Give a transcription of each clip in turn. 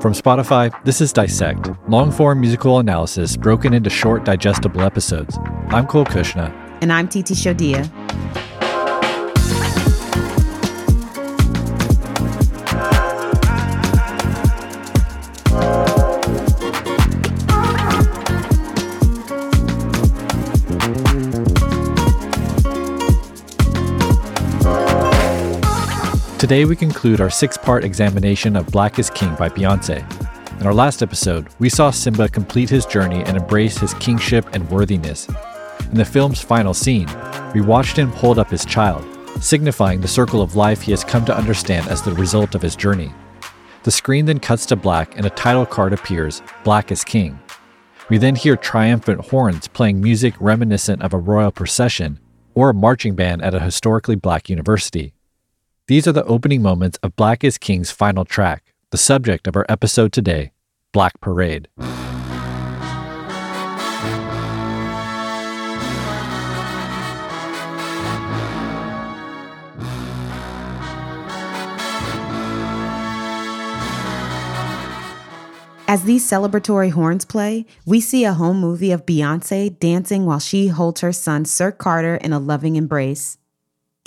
From Spotify, this is Dissect, long form musical analysis broken into short, digestible episodes. I'm Cole Cuchna. And I'm Titi Shodiya. Today, we conclude our six part examination of Black is King by Beyonce. In our last episode, we saw Simba complete his journey and embrace his kingship and worthiness. In the film's final scene, we watched him hold up his child, signifying the circle of life he has come to understand as the result of his journey. The screen then cuts to black and a title card appears Black is King. We then hear triumphant horns playing music reminiscent of a royal procession or a marching band at a historically black university. These are the opening moments of Black is King's final track, the subject of our episode today Black Parade. As these celebratory horns play, we see a home movie of Beyonce dancing while she holds her son Sir Carter in a loving embrace.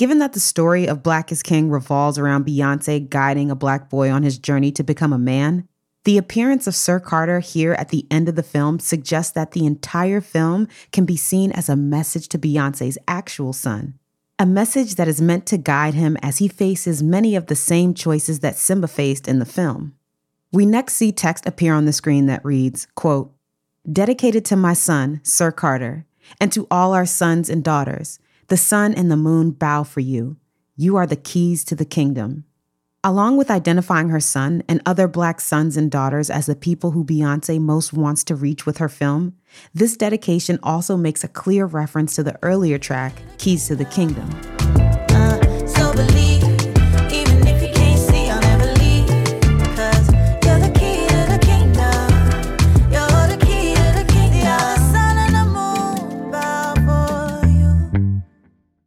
Given that the story of Black is King revolves around Beyonce guiding a black boy on his journey to become a man, the appearance of Sir Carter here at the end of the film suggests that the entire film can be seen as a message to Beyonce's actual son. A message that is meant to guide him as he faces many of the same choices that Simba faced in the film. We next see text appear on the screen that reads, quote, Dedicated to my son, Sir Carter, and to all our sons and daughters, the sun and the moon bow for you. You are the keys to the kingdom. Along with identifying her son and other black sons and daughters as the people who Beyonce most wants to reach with her film, this dedication also makes a clear reference to the earlier track, Keys to the Kingdom. Uh, so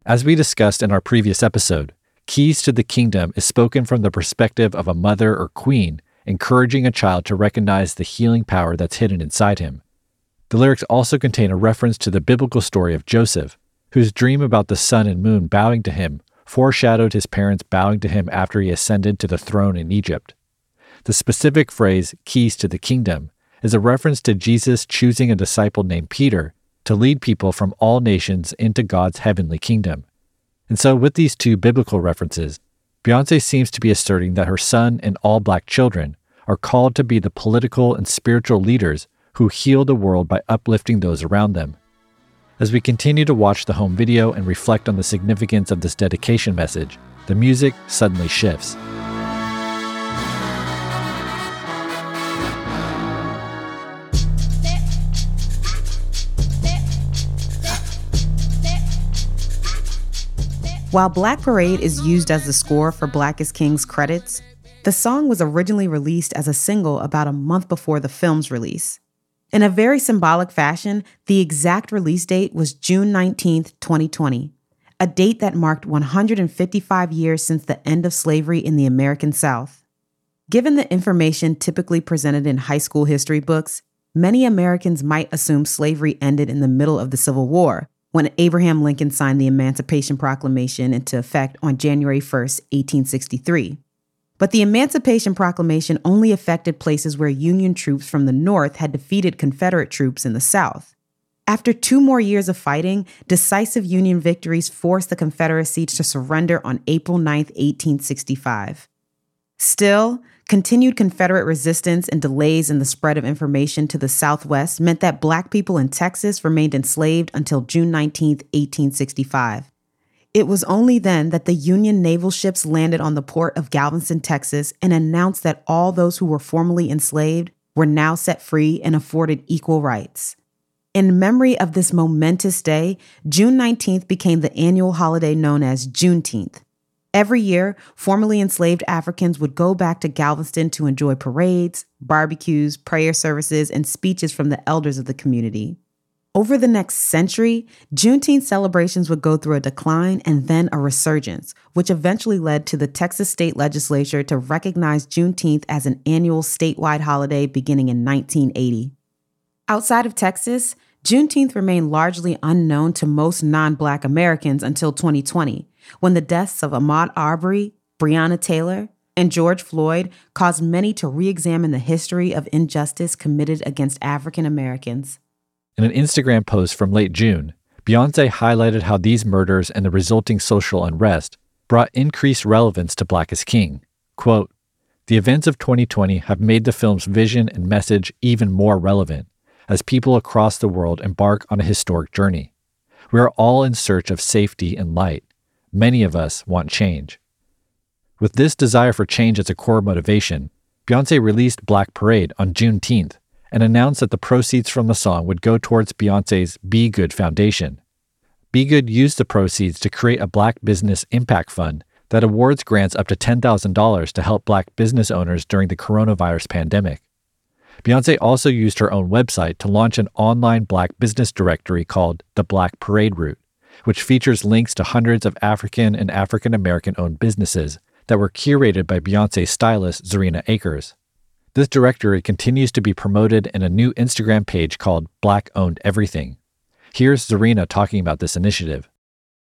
As we discussed in our previous episode, Keys to the Kingdom is spoken from the perspective of a mother or queen encouraging a child to recognize the healing power that's hidden inside him. The lyrics also contain a reference to the biblical story of Joseph, whose dream about the sun and moon bowing to him foreshadowed his parents bowing to him after he ascended to the throne in Egypt. The specific phrase, keys to the kingdom, is a reference to Jesus choosing a disciple named Peter to lead people from all nations into God's heavenly kingdom. And so, with these two biblical references, Beyonce seems to be asserting that her son and all black children are called to be the political and spiritual leaders who heal the world by uplifting those around them. As we continue to watch the home video and reflect on the significance of this dedication message, the music suddenly shifts. While Black Parade is used as the score for Black is King's credits, the song was originally released as a single about a month before the film's release. In a very symbolic fashion, the exact release date was June 19, 2020, a date that marked 155 years since the end of slavery in the American South. Given the information typically presented in high school history books, many Americans might assume slavery ended in the middle of the Civil War, when Abraham Lincoln signed the Emancipation Proclamation into effect on January 1, 1863. But the Emancipation Proclamation only affected places where Union troops from the North had defeated Confederate troops in the South. After two more years of fighting, decisive Union victories forced the Confederacy to surrender on April 9, 1865. Still, Continued Confederate resistance and delays in the spread of information to the Southwest meant that Black people in Texas remained enslaved until June 19, 1865. It was only then that the Union naval ships landed on the port of Galveston, Texas, and announced that all those who were formerly enslaved were now set free and afforded equal rights. In memory of this momentous day, June 19th became the annual holiday known as Juneteenth. Every year, formerly enslaved Africans would go back to Galveston to enjoy parades, barbecues, prayer services, and speeches from the elders of the community. Over the next century, Juneteenth celebrations would go through a decline and then a resurgence, which eventually led to the Texas state legislature to recognize Juneteenth as an annual statewide holiday beginning in 1980. Outside of Texas, Juneteenth remained largely unknown to most non Black Americans until 2020, when the deaths of Ahmaud Arbery, Breonna Taylor, and George Floyd caused many to re examine the history of injustice committed against African Americans. In an Instagram post from late June, Beyonce highlighted how these murders and the resulting social unrest brought increased relevance to Black is King. Quote, the events of 2020 have made the film's vision and message even more relevant as people across the world embark on a historic journey. We are all in search of safety and light. Many of us want change. With this desire for change as a core motivation, Beyonce released Black Parade on Juneteenth and announced that the proceeds from the song would go towards Beyonce's BeyGOOD Foundation. BeyGOOD used the proceeds to create a Black Business Impact Fund that awards grants up to $10,000 to help Black business owners during the coronavirus pandemic. Beyonce also used her own website to launch an online Black business directory called the Black Parade Route, which features links to hundreds of African and African American owned businesses that were curated by Beyonce's stylist Zerina Akers. This directory continues to be promoted in a new Instagram page called Black Owned Everything. Here's Zerina talking about this initiative.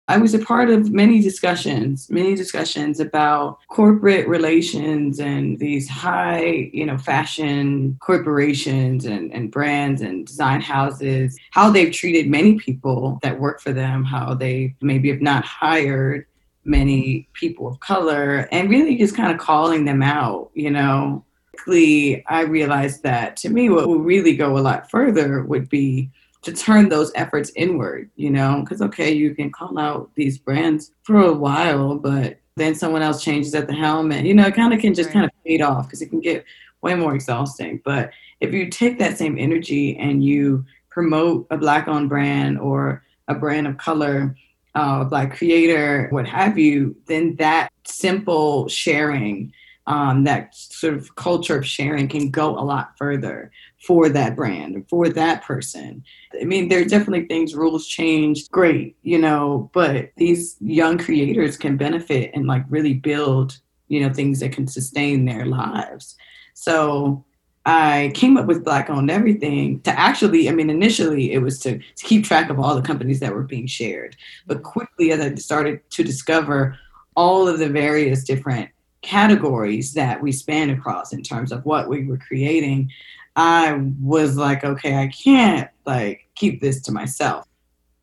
I was a part of many discussions, many discussions about corporate relations and these high, you know, fashion corporations and, and brands and design houses, how they've treated many people that work for them, how they maybe have not hired many people of color, and really just kind of calling them out, you know, quickly I realized that to me, what would really go a lot further would be to turn those efforts inward, you know, because okay, you can call out these brands for a while, but then someone else changes at the helm and, you know, it kind of can just right. kind of fade off because it can get way more exhausting. But if you take that same energy and you promote a black owned brand or a brand of color, uh, a black creator, what have you, then that simple sharing um, that sort of culture of sharing can go a lot further for that brand, for that person. I mean, there are definitely things, rules change, great, you know, but these young creators can benefit and like really build, you know, things that can sustain their lives. So I came up with Black Owned Everything to actually, I mean, initially it was to, to keep track of all the companies that were being shared. But mm-hmm. quickly, as I started to discover all of the various different categories that we span across in terms of what we were creating, I was like, okay, I can't like keep this to myself.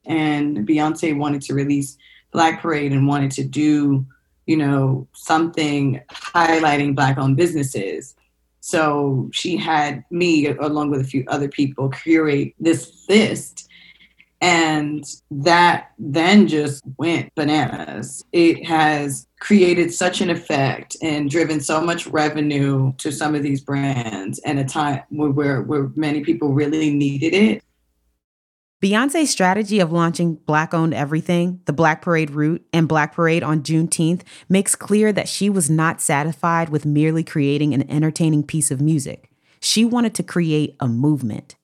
And Beyonce wanted to release Black Parade and wanted to do, you know, something highlighting Black owned businesses. So she had me, along with a few other people, curate this list and that then just went bananas. It has created such an effect and driven so much revenue to some of these brands at a time where, where many people really needed it. Beyonce's strategy of launching Black owned everything, the Black Parade route, and Black Parade on Juneteenth makes clear that she was not satisfied with merely creating an entertaining piece of music. She wanted to create a movement.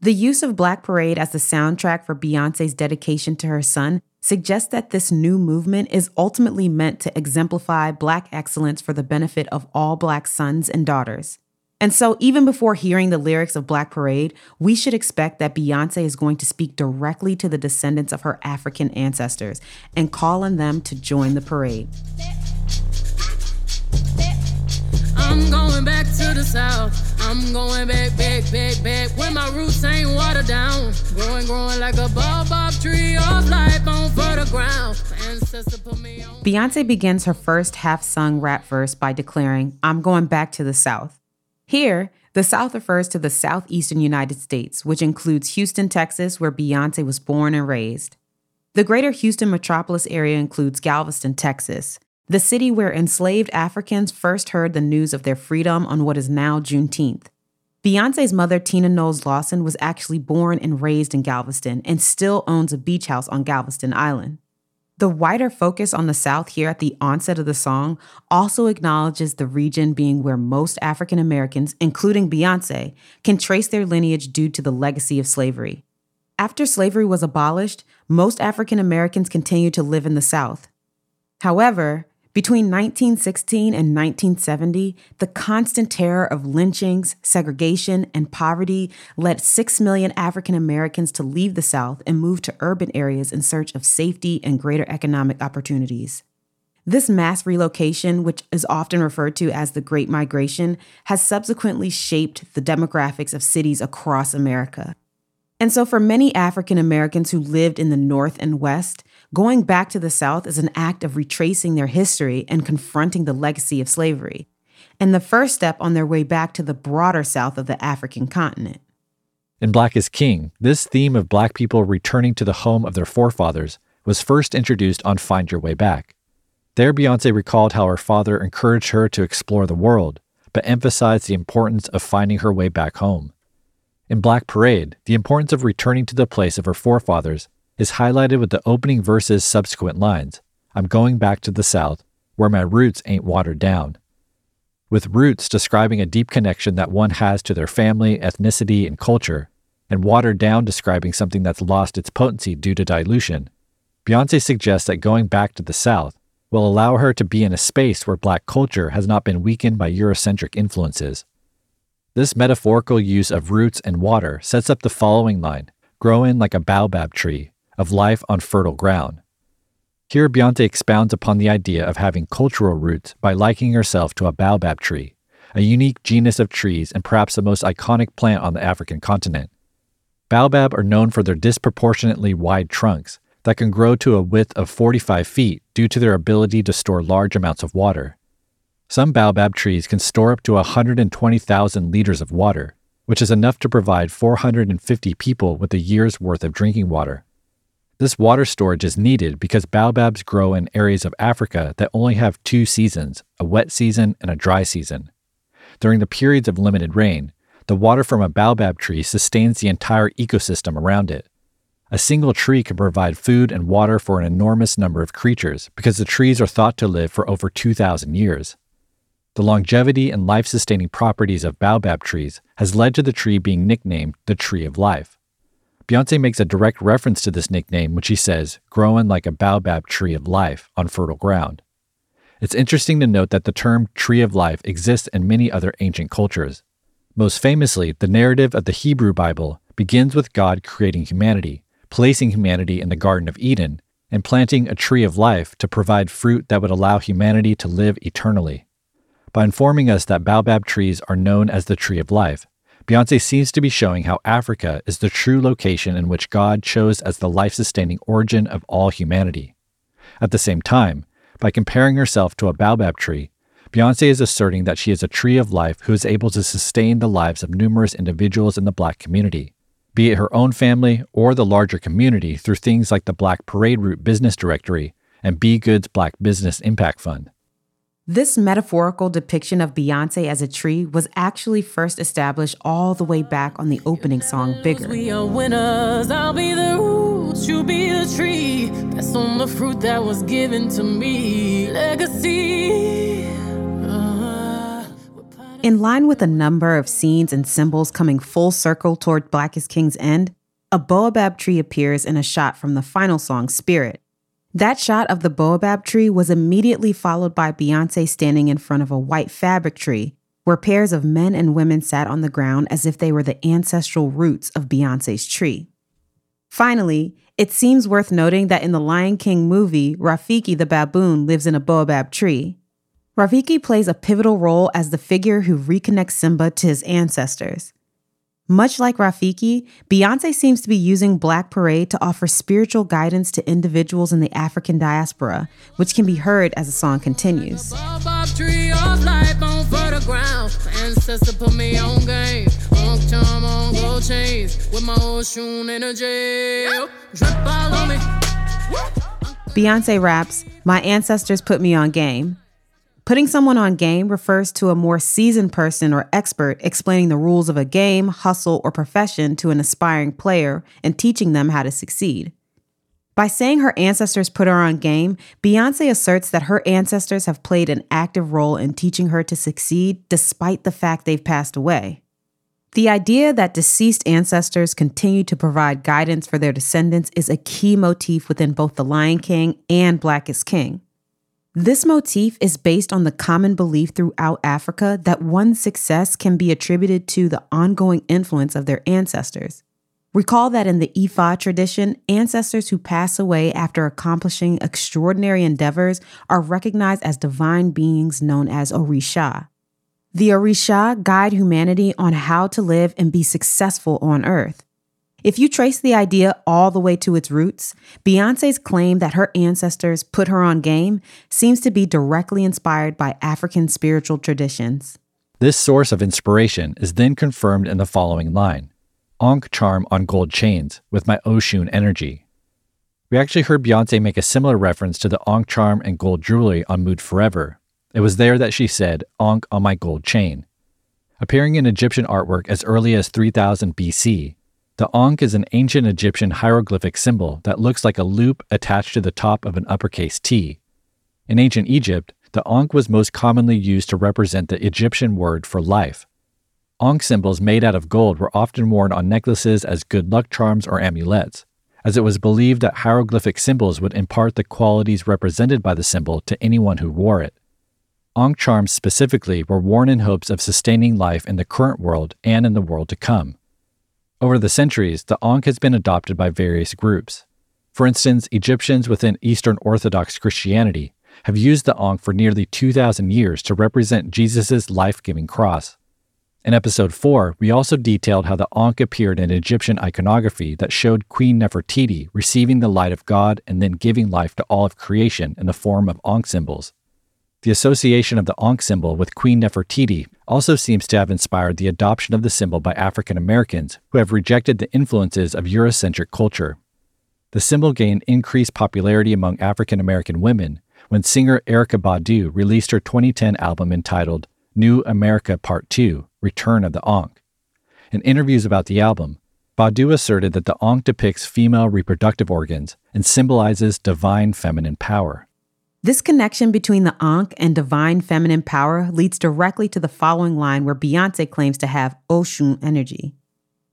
The use of Black Parade as the soundtrack for Beyonce's dedication to her son suggests that this new movement is ultimately meant to exemplify Black excellence for the benefit of all Black sons and daughters. And so, even before hearing the lyrics of Black Parade, we should expect that Beyonce is going to speak directly to the descendants of her African ancestors and call on them to join the parade. I'm going back to the south. I'm going back, back, back, back. When my roots ain't watered down. Growing, growing like a baobab tree of life on fertile ground. Beyonce begins her first half sung rap verse by declaring, I'm going back to the South. Here, the South refers to the southeastern United States, which includes Houston, Texas, where Beyonce was born and raised. The greater Houston metropolis area includes Galveston, Texas, the city where enslaved Africans first heard the news of their freedom on what is now Juneteenth. Beyonce's mother, Tina Knowles Lawson, was actually born and raised in Galveston and still owns a beach house on Galveston Island. The wider focus on the South here at the onset of the song also acknowledges the region being where most African Americans, including Beyonce, can trace their lineage due to the legacy of slavery. After slavery was abolished, most African Americans continued to live in the South. However, between 1916 and 1970, the constant terror of lynchings, segregation, and poverty led 6 million African Americans to leave the South and move to urban areas in search of safety and greater economic opportunities. This mass relocation, which is often referred to as the Great Migration, has subsequently shaped the demographics of cities across America. And so, for many African Americans who lived in the North and West, going back to the South is an act of retracing their history and confronting the legacy of slavery, and the first step on their way back to the broader South of the African continent. In Black is King, this theme of Black people returning to the home of their forefathers was first introduced on Find Your Way Back. There, Beyonce recalled how her father encouraged her to explore the world, but emphasized the importance of finding her way back home. In Black Parade, the importance of returning to the place of her forefathers is highlighted with the opening verse's subsequent lines I'm going back to the South, where my roots ain't watered down. With roots describing a deep connection that one has to their family, ethnicity, and culture, and watered down describing something that's lost its potency due to dilution, Beyonce suggests that going back to the South will allow her to be in a space where black culture has not been weakened by Eurocentric influences. This metaphorical use of roots and water sets up the following line growing like a baobab tree, of life on fertile ground. Here, Beyonce expounds upon the idea of having cultural roots by likening herself to a baobab tree, a unique genus of trees and perhaps the most iconic plant on the African continent. Baobab are known for their disproportionately wide trunks that can grow to a width of 45 feet due to their ability to store large amounts of water. Some baobab trees can store up to 120,000 liters of water, which is enough to provide 450 people with a year's worth of drinking water. This water storage is needed because baobabs grow in areas of Africa that only have two seasons, a wet season and a dry season. During the periods of limited rain, the water from a baobab tree sustains the entire ecosystem around it. A single tree can provide food and water for an enormous number of creatures because the trees are thought to live for over 2,000 years. The longevity and life sustaining properties of baobab trees has led to the tree being nicknamed the Tree of Life. Beyonce makes a direct reference to this nickname when she says, growing like a baobab tree of life on fertile ground. It's interesting to note that the term tree of life exists in many other ancient cultures. Most famously, the narrative of the Hebrew Bible begins with God creating humanity, placing humanity in the Garden of Eden, and planting a tree of life to provide fruit that would allow humanity to live eternally. By informing us that baobab trees are known as the tree of life, Beyonce seems to be showing how Africa is the true location in which God chose as the life sustaining origin of all humanity. At the same time, by comparing herself to a baobab tree, Beyonce is asserting that she is a tree of life who is able to sustain the lives of numerous individuals in the black community, be it her own family or the larger community through things like the Black Parade Route Business Directory and BeyGOOD's Black Business Impact Fund. This metaphorical depiction of Beyonce as a tree was actually first established all the way back on the opening song Bigger. We are winners. I'll be the roots, you be the tree. That's on the fruit that was given to me. Legacy. Uh, In line with a number of scenes and symbols coming full circle toward Black is King's end, a baobab tree appears in a shot from the final song Spirit. That shot of the baobab tree was immediately followed by Beyonce standing in front of a white fabric tree, where pairs of men and women sat on the ground as if they were the ancestral roots of Beyonce's tree. Finally, it seems worth noting that in the Lion King movie, Rafiki the baboon lives in a baobab tree. Rafiki plays a pivotal role as the figure who reconnects Simba to his ancestors. Much like Rafiki, Beyonce seems to be using Black Parade to offer spiritual guidance to individuals in the African diaspora, which can be heard as the song continues. Beyonce raps, My ancestors put me on game. Putting someone on game refers to a more seasoned person or expert explaining the rules of a game, hustle, or profession to an aspiring player and teaching them how to succeed. By saying her ancestors put her on game, Beyonce asserts that her ancestors have played an active role in teaching her to succeed despite the fact they've passed away. The idea that deceased ancestors continue to provide guidance for their descendants is a key motif within both The Lion King and Black is King. This motif is based on the common belief throughout Africa that one's success can be attributed to the ongoing influence of their ancestors. Recall that in the Ifa tradition, ancestors who pass away after accomplishing extraordinary endeavors are recognized as divine beings known as Orisha. The Orisha guide humanity on how to live and be successful on Earth. If you trace the idea all the way to its roots, Beyonce's claim that her ancestors put her on game seems to be directly inspired by African spiritual traditions. This source of inspiration is then confirmed in the following line Ankh charm on gold chains with my Oshun energy. We actually heard Beyonce make a similar reference to the Ankh charm and gold jewelry on Mood 4 Eva. It was there that she said, Ankh on my gold chain. Appearing in Egyptian artwork as early as 3000 BC, the Ankh is an ancient Egyptian hieroglyphic symbol that looks like a loop attached to the top of an uppercase T. In ancient Egypt, the Ankh was most commonly used to represent the Egyptian word for life. Ankh symbols made out of gold were often worn on necklaces as good luck charms or amulets, as it was believed that hieroglyphic symbols would impart the qualities represented by the symbol to anyone who wore it. Ankh charms specifically were worn in hopes of sustaining life in the current world and in the world to come. Over the centuries, the Ankh has been adopted by various groups. For instance, Egyptians within Eastern Orthodox Christianity have used the Ankh for nearly 2,000 years to represent Jesus' life giving cross. In episode 4, we also detailed how the Ankh appeared in Egyptian iconography that showed Queen Nefertiti receiving the light of God and then giving life to all of creation in the form of Ankh symbols. The association of the Ankh symbol with Queen Nefertiti also seems to have inspired the adoption of the symbol by African Americans who have rejected the influences of Eurocentric culture. The symbol gained increased popularity among African American women when singer Erykah Badu released her 2010 album entitled New Amerykah Part 2 Return of the Ankh. In interviews about the album, Badu asserted that the Ankh depicts female reproductive organs and symbolizes divine feminine power. This connection between the Ankh and divine feminine power leads directly to the following line where Beyonce claims to have Oshun energy.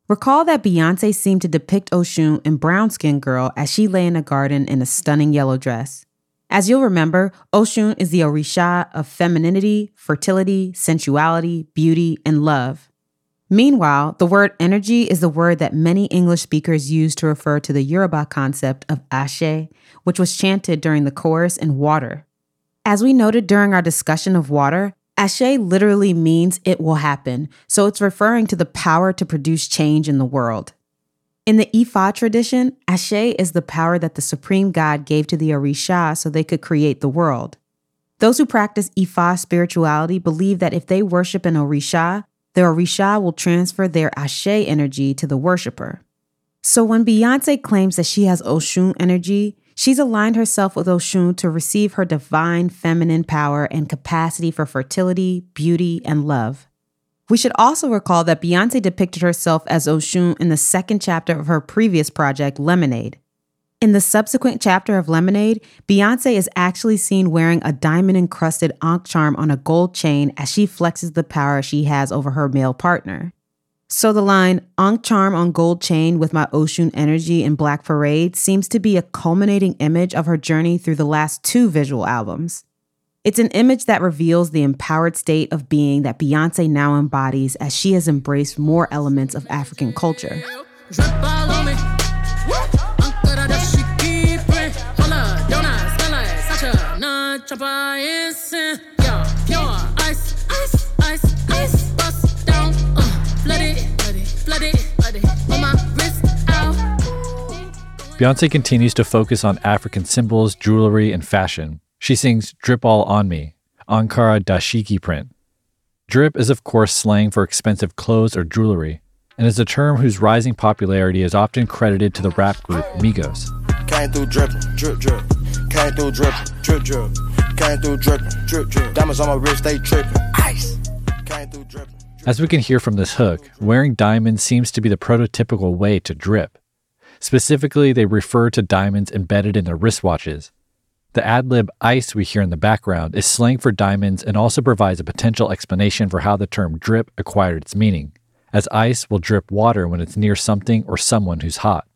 Recall that Beyonce seemed to depict Oshun in Brown Skin Girl as she lay in a garden in a stunning yellow dress. As you'll remember, Oshun is the Orisha of femininity, fertility, sensuality, beauty, and love. Meanwhile, the word energy is the word that many English speakers use to refer to the Yoruba concept of ashe, which was chanted during the chorus in water. As we noted during our discussion of water, ashe literally means it will happen, so it's referring to the power to produce change in the world. In the Ifa tradition, Ashe is the power that the supreme god gave to the Orisha so they could create the world. Those who practice Ifa spirituality believe that if they worship an Orisha, the Orisha will transfer their Ashe energy to the worshiper. So when Beyonce claims that she has Oshun energy, she's aligned herself with Oshun to receive her divine feminine power and capacity for fertility, beauty, and love. We should also recall that Beyonce depicted herself as Oshun in the second chapter of her previous project, Lemonade. In the subsequent chapter of Lemonade, Beyonce is actually seen wearing a diamond encrusted Ankh charm on a gold chain as she flexes the power she has over her male partner. So the line, Ankh charm on gold chain with my Oshun energy in Black Parade seems to be a culminating image of her journey through the last two visual albums. It's an image that reveals the empowered state of being that Beyonce now embodies as she has embraced more elements of African culture. Beyonce continues to focus on African symbols, jewelry, and fashion, she sings Drip All On Me, Ankara Dashiki print. Drip is, of course, slang for expensive clothes or jewelry, and is a term whose rising popularity is often credited to the rap group Migos. Came through dripping, drip, drip. Came through dripping, drip, drip. Came through dripping, drip, drip. Diamonds on my wrist, they tripping. Ice. Came through dripping. As we can hear from this hook, wearing diamonds seems to be the prototypical way to drip. Specifically, they refer to diamonds embedded in their wristwatches, the ad lib ice we hear in the background is slang for diamonds and also provides a potential explanation for how the term drip acquired its meaning, as ice will drip water when it's near something or someone who's hot.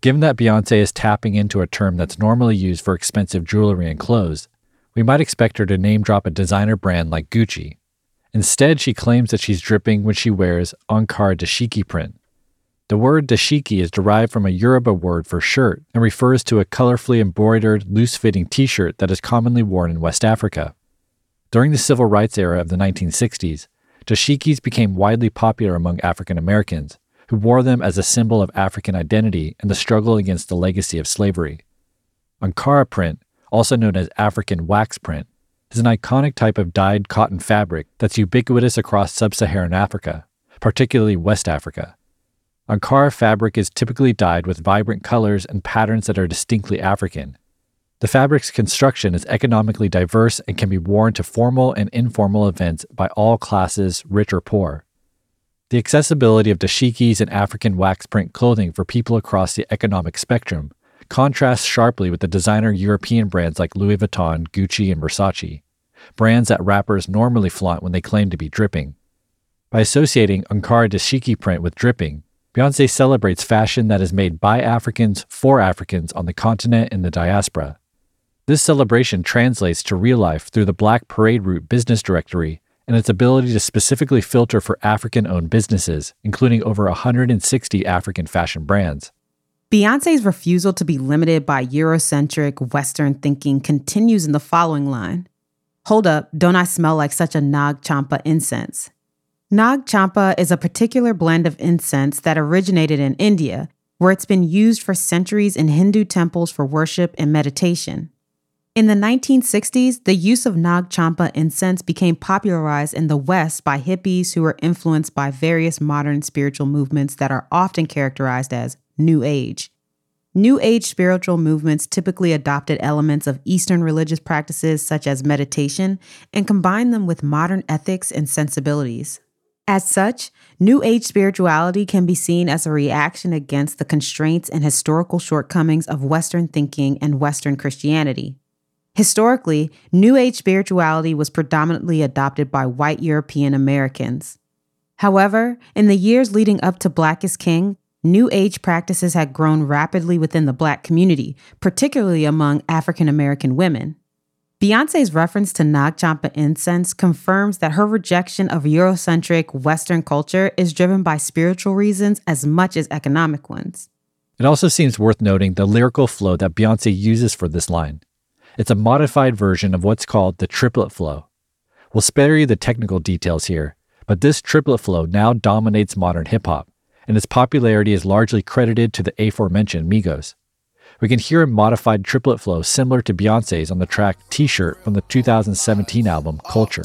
Given that Beyonce is tapping into a term that's normally used for expensive jewelry and clothes, we might expect her to name drop a designer brand like Gucci. Instead, she claims that she's dripping when she wears Ankara dashiki print. The word dashiki is derived from a Yoruba word for shirt and refers to a colorfully embroidered, loose fitting t shirt that is commonly worn in West Africa. During the civil rights era of the 1960s, dashikis became widely popular among African Americans, who wore them as a symbol of African identity and the struggle against the legacy of slavery. Ankara print, also known as African wax print, is an iconic type of dyed cotton fabric that's ubiquitous across sub Saharan Africa, particularly West Africa. Ankara fabric is typically dyed with vibrant colors and patterns that are distinctly African. The fabric's construction is economically diverse and can be worn to formal and informal events by all classes, rich or poor. The accessibility of dashikis and African wax print clothing for people across the economic spectrum contrasts sharply with the designer European brands like Louis Vuitton, Gucci, and Versace, brands that rappers normally flaunt when they claim to be dripping. By associating Ankara dashiki print with dripping, Beyonce celebrates fashion that is made by Africans for Africans on the continent and the diaspora. This celebration translates to real life through the Black Parade Route business directory and its ability to specifically filter for African owned businesses, including over 160 African fashion brands. Beyonce's refusal to be limited by Eurocentric Western thinking continues in the following line Hold up, don't I smell like such a Nag Champa incense? Nag Champa is a particular blend of incense that originated in India, where it's been used for centuries in Hindu temples for worship and meditation. In the 1960s, the use of Nag Champa incense became popularized in the West by hippies who were influenced by various modern spiritual movements that are often characterized as New Age. New Age spiritual movements typically adopted elements of Eastern religious practices such as meditation and combined them with modern ethics and sensibilities. As such, New Age spirituality can be seen as a reaction against the constraints and historical shortcomings of Western thinking and Western Christianity. Historically, New Age spirituality was predominantly adopted by white European Americans. However, in the years leading up to Black is King, New Age practices had grown rapidly within the Black community, particularly among African American women. Beyonce's reference to Nag Champa incense confirms that her rejection of Eurocentric Western culture is driven by spiritual reasons as much as economic ones. It also seems worth noting the lyrical flow that Beyonce uses for this line. It's a modified version of what's called the triplet flow. We'll spare you the technical details here, but this triplet flow now dominates modern hip hop and its popularity is largely credited to the aforementioned Migos. We can hear a modified triplet flow similar to Beyonce's on the track T shirt from the 2017 album Culture.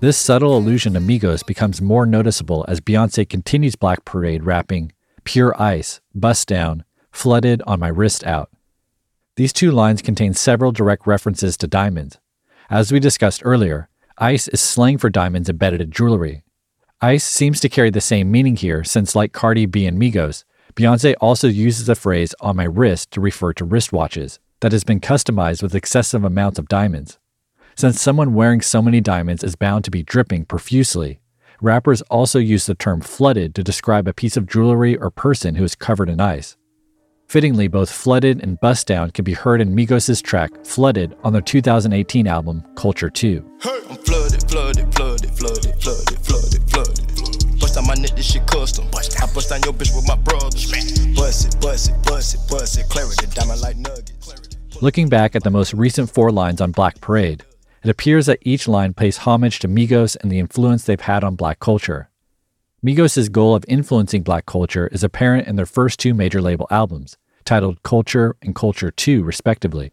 This subtle allusion to Migos becomes more noticeable as Beyonce continues Black Parade rapping, Pure Ice, Bust Down, Flooded on My Wrist Out. These two lines contain several direct references to diamonds. As we discussed earlier, ice is slang for diamonds embedded in jewelry. Ice seems to carry the same meaning here since, like Cardi B and Migos, Beyonce also uses the phrase on my wrist to refer to wristwatches that has been customized with excessive amounts of diamonds. Since someone wearing so many diamonds is bound to be dripping profusely, rappers also use the term flooded to describe a piece of jewelry or person who is covered in ice. Fittingly, both Flooded and Bust Down can be heard in Migos' track Flooded on their 2018 album Culture 2. Hey, I'm flooded, flooded, flooded, flooded, flooded, flooded, flooded. Bust my neck, this shit custom. I bust down your bitch with my brothers. Bust it, bust it, bust it, bust it. Clarity, diamond like nuggets. Looking back at the most recent four lines on Black Parade, it appears that each line pays homage to Migos and the influence they've had on black culture. Migos' goal of influencing black culture is apparent in their first two major label albums, titled Culture and Culture 2, respectively.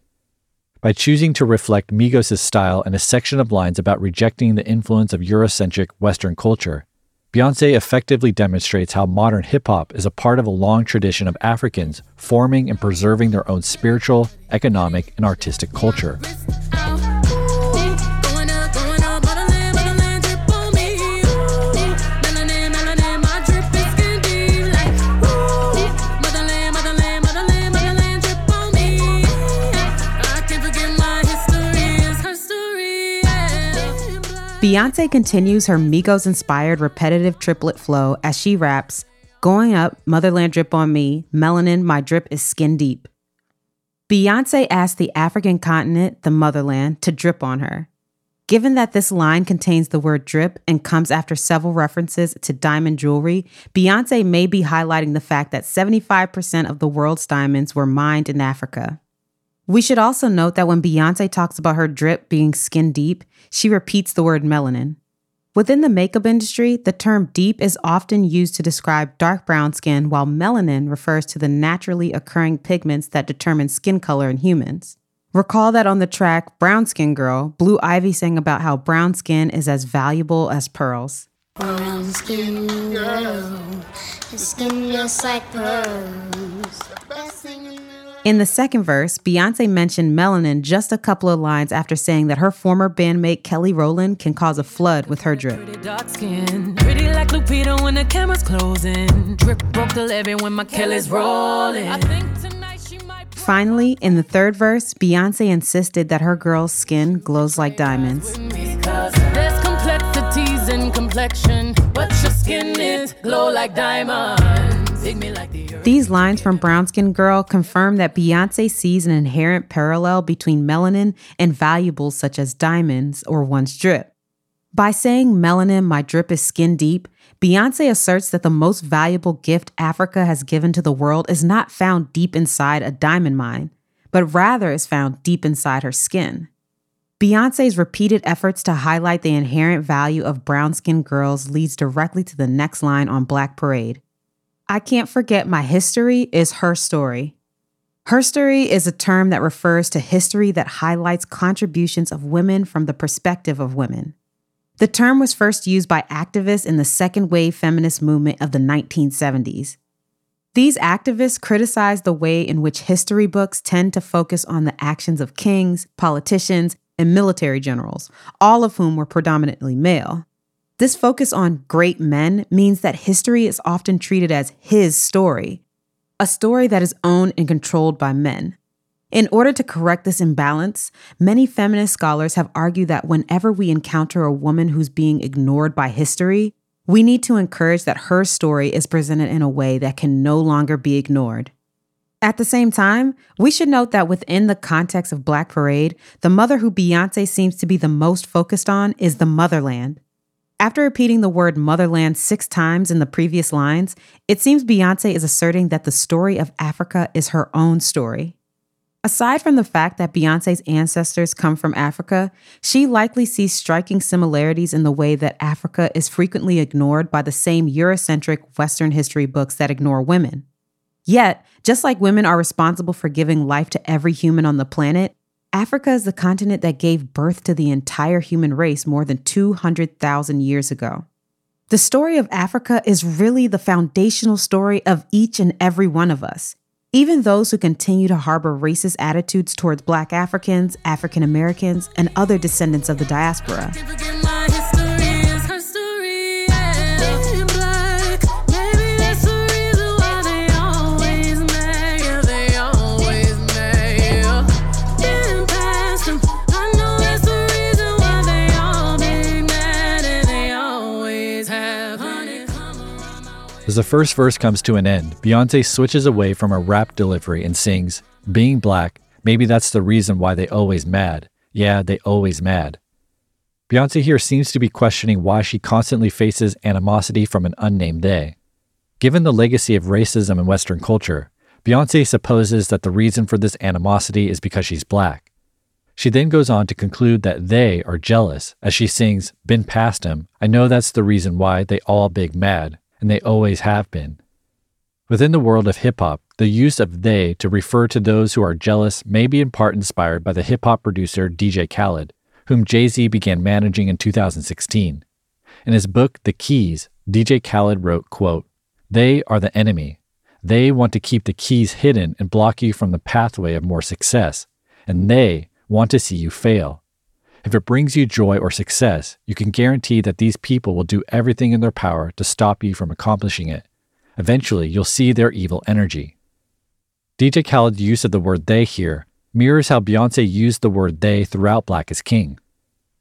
By choosing to reflect Migos' style and a section of lines about rejecting the influence of Eurocentric Western culture, Beyonce effectively demonstrates how modern hip hop is a part of a long tradition of Africans forming and preserving their own spiritual, economic, and artistic culture. Beyonce continues her Migos inspired repetitive triplet flow as she raps, Going up, Motherland drip on me, melanin, my drip is skin deep. Beyonce asked the African continent, the motherland, to drip on her. Given that this line contains the word drip and comes after several references to diamond jewelry, Beyonce may be highlighting the fact that 75% of the world's diamonds were mined in Africa. We should also note that when Beyonce talks about her drip being skin deep, she repeats the word melanin. Within the makeup industry, the term deep is often used to describe dark brown skin, while melanin refers to the naturally occurring pigments that determine skin color in humans. Recall that on the track Brown Skin Girl, Blue Ivy sang about how brown skin is as valuable as pearls. Brown skin girl, skin just like pearls. In the second verse, Beyonce mentioned melanin just a couple of lines after saying that her former bandmate Kelly Rowland can cause a flood with her drip. Pretty dark skin, pretty like Lupita when the camera's closing. Drip broke the when my Kelly's rolling. Finally, in the third verse, Beyonce insisted that her girl's skin glows like diamonds. There's complexities in complexion, but your skin is glow like diamonds. These lines from Brown Skin Girl confirm that Beyonce sees an inherent parallel between melanin and valuables such as diamonds or one's drip. By saying melanin, my drip is skin deep, Beyonce asserts that the most valuable gift Africa has given to the world is not found deep inside a diamond mine, but rather is found deep inside her skin. Beyonce's repeated efforts to highlight the inherent value of brown skinned girls leads directly to the next line on Black Parade. I can't forget my history is her story. Her story is a term that refers to history that highlights contributions of women from the perspective of women. The term was first used by activists in the second wave feminist movement of the 1970s. These activists criticized the way in which history books tend to focus on the actions of kings, politicians, and military generals, all of whom were predominantly male. This focus on great men means that history is often treated as his story, a story that is owned and controlled by men. In order to correct this imbalance, many feminist scholars have argued that whenever we encounter a woman who's being ignored by history, we need to encourage that her story is presented in a way that can no longer be ignored. At the same time, we should note that within the context of Black Parade, the mother who Beyonce seems to be the most focused on is the motherland. After repeating the word motherland six times in the previous lines, it seems Beyonce is asserting that the story of Africa is her own story. Aside from the fact that Beyonce's ancestors come from Africa, she likely sees striking similarities in the way that Africa is frequently ignored by the same Eurocentric Western history books that ignore women. Yet, just like women are responsible for giving life to every human on the planet, Africa is the continent that gave birth to the entire human race more than 200,000 years ago. The story of Africa is really the foundational story of each and every one of us. Even those who continue to harbor racist attitudes towards Black Africans, African Americans, and other descendants of the diaspora. As the first verse comes to an end, Beyonce switches away from a rap delivery and sings, Being black, maybe that's the reason why they always mad. Yeah, they always mad. Beyonce here seems to be questioning why she constantly faces animosity from an unnamed they. Given the legacy of racism in Western culture, Beyonce supposes that the reason for this animosity is because she's black. She then goes on to conclude that they are jealous as she sings, Been past him. I know that's the reason why they all big mad and they always have been. Within the world of hip hop, the use of they to refer to those who are jealous may be in part inspired by the hip hop producer DJ Khaled, whom Jay Z began managing in 2016. In his book, The Keys, DJ Khaled wrote, quote, They are the enemy. They want to keep the keys hidden and block you from the pathway of more success, and they want to see you fail. If it brings you joy or success, you can guarantee that these people will do everything in their power to stop you from accomplishing it. Eventually, you'll see their evil energy. DJ Khaled's use of the word they here mirrors how Beyonce used the word they throughout Black is King.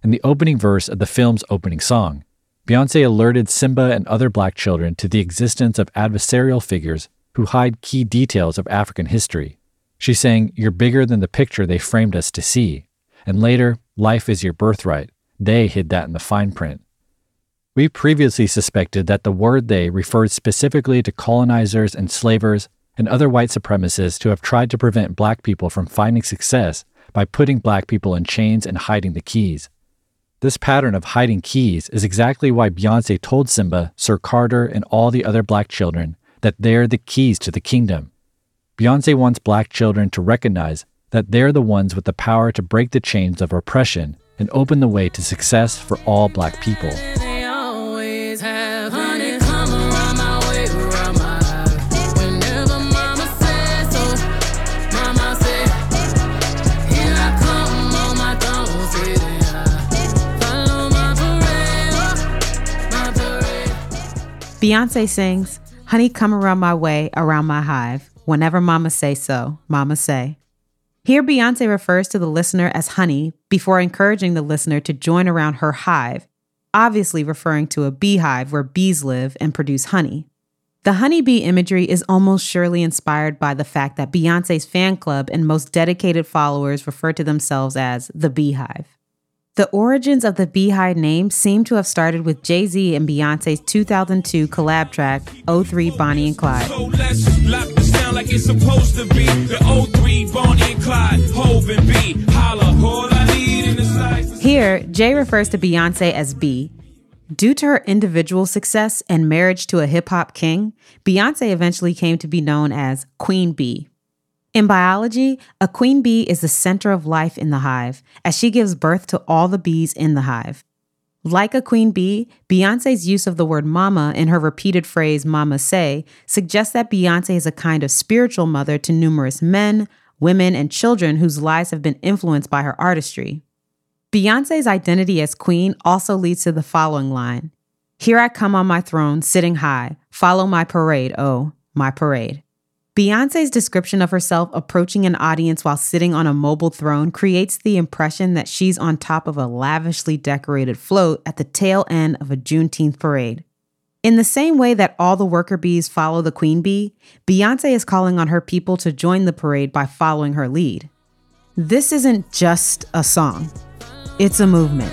In the opening verse of the film's opening song, Beyonce alerted Simba and other black children to the existence of adversarial figures who hide key details of African history. She's saying, You're bigger than the picture they framed us to see. And later, life is your birthright. They hid that in the fine print. We previously suspected that the word they referred specifically to colonizers, enslavers, and other white supremacists who have tried to prevent black people from finding success by putting black people in chains and hiding the keys. This pattern of hiding keys is exactly why Beyonce told Simba, Sir Carter, and all the other black children that they're the keys to the kingdom. Beyonce wants black children to recognize that they're the ones with the power to break the chains of oppression and open the way to success for all black people. Beyonce sings, Honey, come around my way, around my hive. Whenever mama say so, mama say. Here, Beyonce refers to the listener as honey before encouraging the listener to join around her hive, obviously referring to a beehive where bees live and produce honey. The honeybee imagery is almost surely inspired by the fact that Beyonce's fan club and most dedicated followers refer to themselves as the beehive. The origins of the Beehive name seem to have started with Jay Z and Beyonce's 2002 collab track, 03 Bonnie and Clyde. Like it's supposed to be. The 03 Bonnie and Clyde, and B, holla, Here, Jay refers to Beyonce as B. Due to her individual success and marriage to a hip hop king, Beyonce eventually came to be known as Queen Bee. In biology, a queen bee is the center of life in the hive, as she gives birth to all the bees in the hive. Like a queen bee, Beyonce's use of the word mama in her repeated phrase mama say suggests that Beyonce is a kind of spiritual mother to numerous men, women, and children whose lives have been influenced by her artistry. Beyonce's identity as queen also leads to the following line Here I come on my throne, sitting high. Follow my parade, oh, my parade. Beyonce's description of herself approaching an audience while sitting on a mobile throne creates the impression that she's on top of a lavishly decorated float at the tail end of a Juneteenth parade. In the same way that all the worker bees follow the queen bee, Beyonce is calling on her people to join the parade by following her lead. This isn't just a song, it's a movement.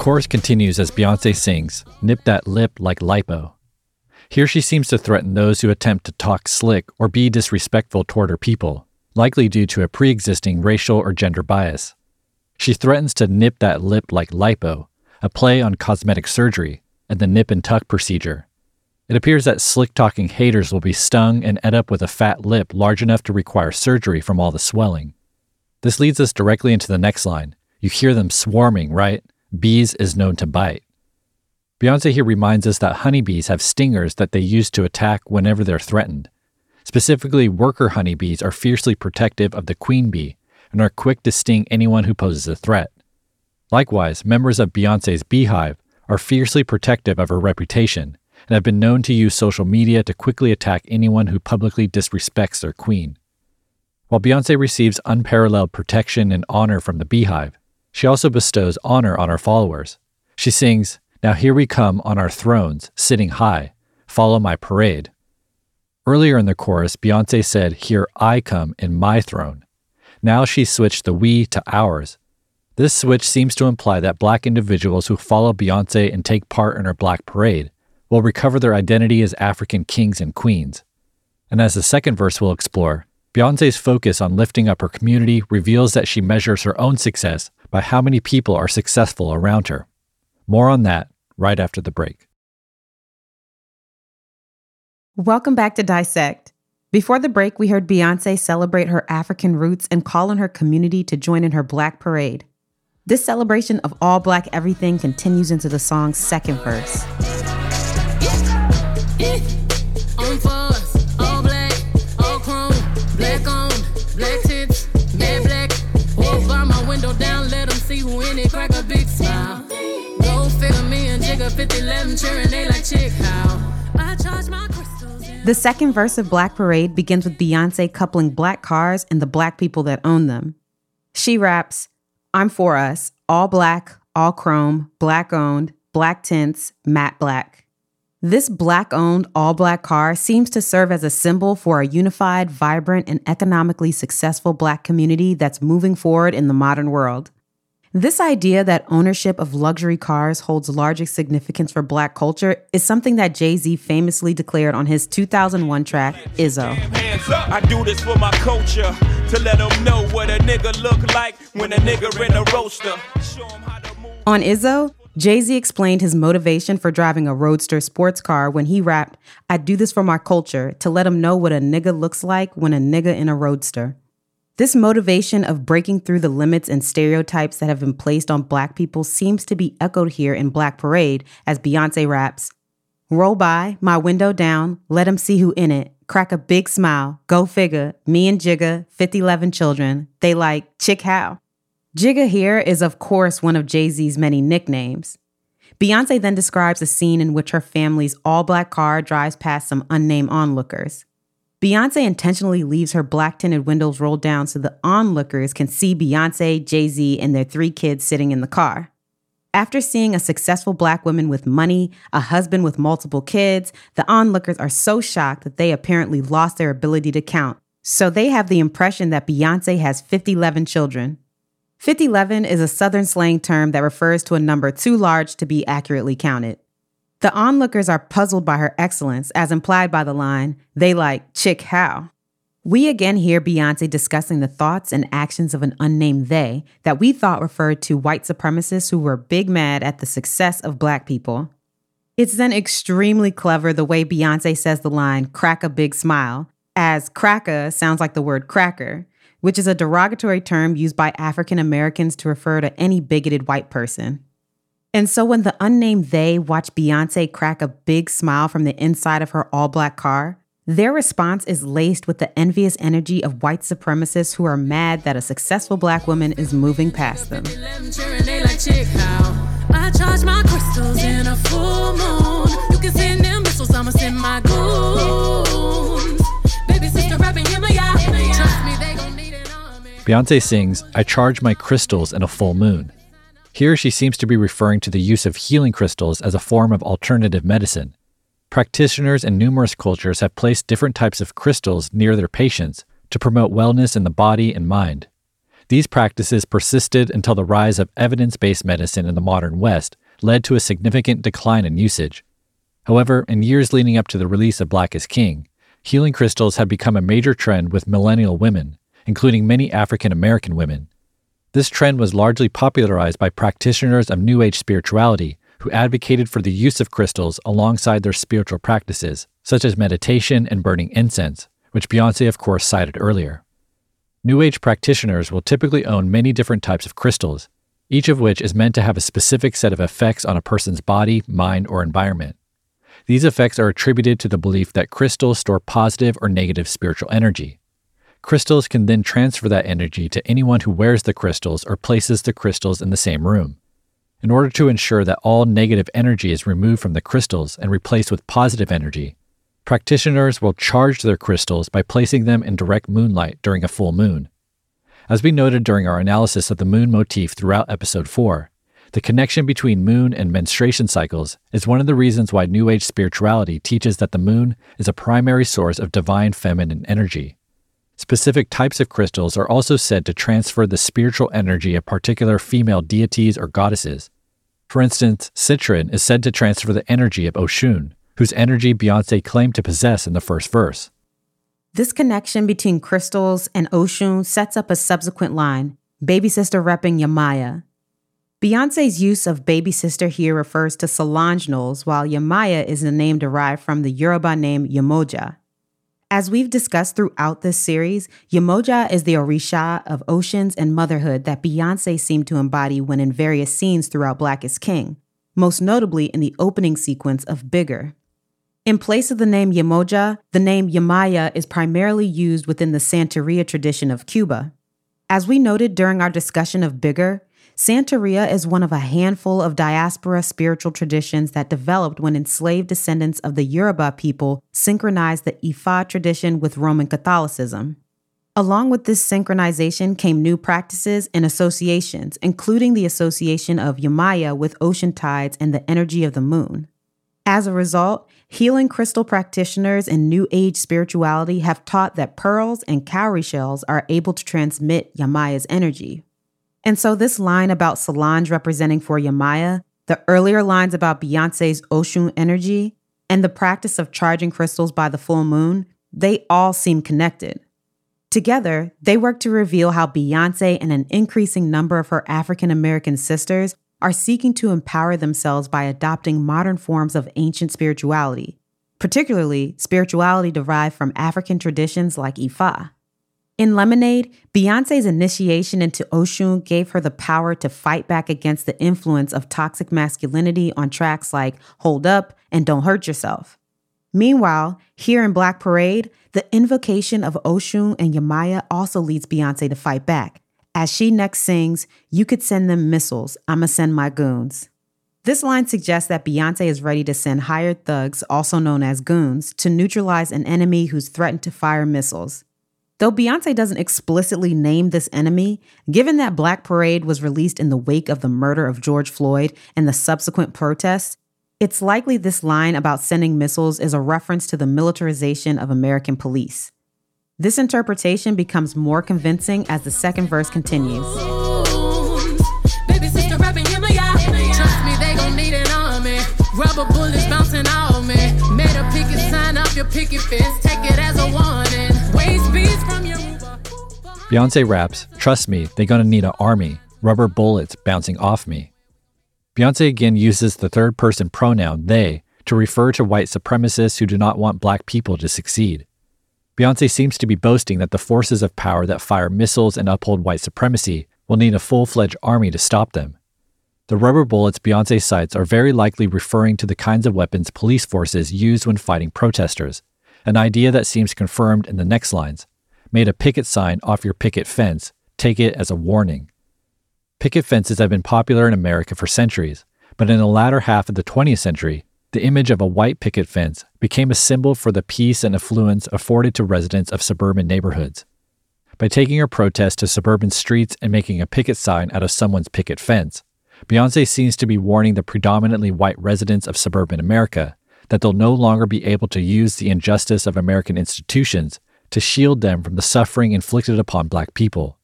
Chorus continues as Beyonce sings, Nip that lip like lipo. Here she seems to threaten those who attempt to talk slick or be disrespectful toward her people, likely due to a pre existing racial or gender bias. She threatens to nip that lip like lipo, a play on cosmetic surgery and the nip and tuck procedure. It appears that slick talking haters will be stung and end up with a fat lip large enough to require surgery from all the swelling. This leads us directly into the next line. You hear them swarming, right? Bees is known to bite. Beyonce here reminds us that honeybees have stingers that they use to attack whenever they're threatened. Specifically, worker honeybees are fiercely protective of the queen bee and are quick to sting anyone who poses a threat. Likewise, members of Beyonce's beehive are fiercely protective of her reputation and have been known to use social media to quickly attack anyone who publicly disrespects their queen. While Beyonce receives unparalleled protection and honor from the beehive, she also bestows honor on her followers. She sings, Now here we come on our thrones, sitting high. Follow my parade. Earlier in the chorus, Beyonce said, Here I come in my throne. Now she switched the we to ours. This switch seems to imply that black individuals who follow Beyonce and take part in her black parade will recover their identity as African kings and queens. And as the second verse will explore, Beyonce's focus on lifting up her community reveals that she measures her own success by how many people are successful around her. More on that right after the break. Welcome back to Dissect. Before the break, we heard Beyonce celebrate her African roots and call on her community to join in her Black Parade. This celebration of all Black everything continues into the song's second verse. crack a big smile. Figure, me and cheering, they like chick how. I charge my crystals. The second verse of Black Parade begins with Beyonce coupling black cars and the black people that own them. She raps, I'm for us, all black, all chrome, black owned, black tints, matte black. This black owned, all black car seems to serve as a symbol for a unified, vibrant, and economically successful black community that's moving forward in the modern world. This idea that ownership of luxury cars holds larger significance for black culture is something that Jay Z famously declared on his 2001 track, Izzo. I do this for my culture to let them know what a nigga look like when a nigga in a Roadster. On Izzo, Jay Z explained his motivation for driving a Roadster sports car when he rapped, I do this for my culture to let them know what a nigga looks like when a nigga in a Roadster. This motivation of breaking through the limits and stereotypes that have been placed on black people seems to be echoed here in Black Parade as Beyonce raps, Roll by, my window down, let them see who in it, crack a big smile, go figure, me and Jigga, 5011 children, they like Chick How. Jigga here is, of course, one of Jay Z's many nicknames. Beyonce then describes a scene in which her family's all black car drives past some unnamed onlookers. Beyonce intentionally leaves her black tinted windows rolled down so the onlookers can see Beyonce, Jay Z, and their three kids sitting in the car. After seeing a successful black woman with money, a husband with multiple kids, the onlookers are so shocked that they apparently lost their ability to count. So they have the impression that Beyonce has 5011 children. 5011 is a Southern slang term that refers to a number too large to be accurately counted. The onlookers are puzzled by her excellence, as implied by the line, they like Chick How. We again hear Beyonce discussing the thoughts and actions of an unnamed they that we thought referred to white supremacists who were big mad at the success of black people. It's then extremely clever the way Beyonce says the line, crack a big smile, as cracker sounds like the word cracker, which is a derogatory term used by African Americans to refer to any bigoted white person. And so when the unnamed they watch Beyonce crack a big smile from the inside of her all black car, their response is laced with the envious energy of white supremacists who are mad that a successful black woman is moving past them. I charge my crystals in a full moon. You can send them missiles, I'ma send my goons. Baby sister rapping, hear me. Trust me, they gon' need an army. Beyonce sings, I charge my crystals in a full moon. Here she seems to be referring to the use of healing crystals as a form of alternative medicine. Practitioners in numerous cultures have placed different types of crystals near their patients to promote wellness in the body and mind. These practices persisted until the rise of evidence based medicine in the modern West led to a significant decline in usage. However, in years leading up to the release of Black is King, healing crystals had become a major trend with millennial women, including many African American women. This trend was largely popularized by practitioners of New Age spirituality who advocated for the use of crystals alongside their spiritual practices, such as meditation and burning incense, which Beyonce, of course, cited earlier. New Age practitioners will typically own many different types of crystals, each of which is meant to have a specific set of effects on a person's body, mind, or environment. These effects are attributed to the belief that crystals store positive or negative spiritual energy. Crystals can then transfer that energy to anyone who wears the crystals or places the crystals in the same room. In order to ensure that all negative energy is removed from the crystals and replaced with positive energy, practitioners will charge their crystals by placing them in direct moonlight during a full moon. As we noted during our analysis of the moon motif throughout episode 4, the connection between moon and menstruation cycles is one of the reasons why New Age spirituality teaches that the moon is a primary source of divine feminine energy. Specific types of crystals are also said to transfer the spiritual energy of particular female deities or goddesses. For instance, citrine is said to transfer the energy of Oshun, whose energy Beyonce claimed to possess in the first verse. This connection between crystals and Oshun sets up a subsequent line, Baby Sister repping Yemaya. Beyonce's use of Baby Sister here refers to Solange Knowles, while Yemaya is a name derived from the Yoruba name Yemoja. As we've discussed throughout this series, Yemoja is the Orisha of oceans and motherhood that Beyonce seemed to embody when in various scenes throughout Black is King, most notably in the opening sequence of Bigger. In place of the name Yemoja, the name Yemaya is primarily used within the Santeria tradition of Cuba. As we noted during our discussion of Bigger, Santeria is one of a handful of diaspora spiritual traditions that developed when enslaved descendants of the Yoruba people syncretized the Ifa tradition with Roman Catholicism. Along with this syncretization came new practices and associations, including the association of Yemaya with ocean tides and the energy of the moon. As a result, healing crystal practitioners and New Age spirituality have taught that pearls and cowrie shells are able to transmit Yemaya's energy. And so, this line about Solange representing for Yemaya, the earlier lines about Beyonce's Oshun energy, and the practice of charging crystals by the full moon, they all seem connected. Together, they work to reveal how Beyonce and an increasing number of her African American sisters are seeking to empower themselves by adopting modern forms of ancient spirituality, particularly spirituality derived from African traditions like Ifa. In Lemonade, Beyonce's initiation into Oshun gave her the power to fight back against the influence of toxic masculinity on tracks like Hold Up and Don't Hurt Yourself. Meanwhile, here in Black Parade, the invocation of Oshun and Yemaya also leads Beyonce to fight back. As she next sings, You could send them missiles, I'ma send my goons. This line suggests that Beyonce is ready to send hired thugs, also known as goons, to neutralize an enemy who's threatened to fire missiles. Though Beyonce doesn't explicitly name this enemy, given that Black Parade was released in the wake of the murder of George Floyd and the subsequent protests, it's likely this line about sending missiles is a reference to the militarization of American police. This interpretation becomes more convincing as the second verse continues. Rubber bullets bouncing off me. Made a picket sign off your picket. Take it as a warning. Beyonce raps, Trust me, they gonna need an army. Rubber bullets bouncing off me. Beyonce again uses the third person pronoun they to refer to white supremacists who do not want black people to succeed. Beyonce seems to be boasting that the forces of power that fire missiles and uphold white supremacy will need a full fledged army to stop them. The rubber bullets Beyonce cites are very likely referring to the kinds of weapons police forces use when fighting protesters, an idea that seems confirmed in the next lines Made a picket sign off your picket fence, take it as a warning. Picket fences have been popular in America for centuries, but in the latter half of the 20th century, the image of a white picket fence became a symbol for the peace and affluence afforded to residents of suburban neighborhoods. By taking her protest to suburban streets and making a picket sign out of someone's picket fence, Beyonce seems to be warning the predominantly white residents of suburban America that they'll no longer be able to use the injustice of American institutions to shield them from the suffering inflicted upon black people.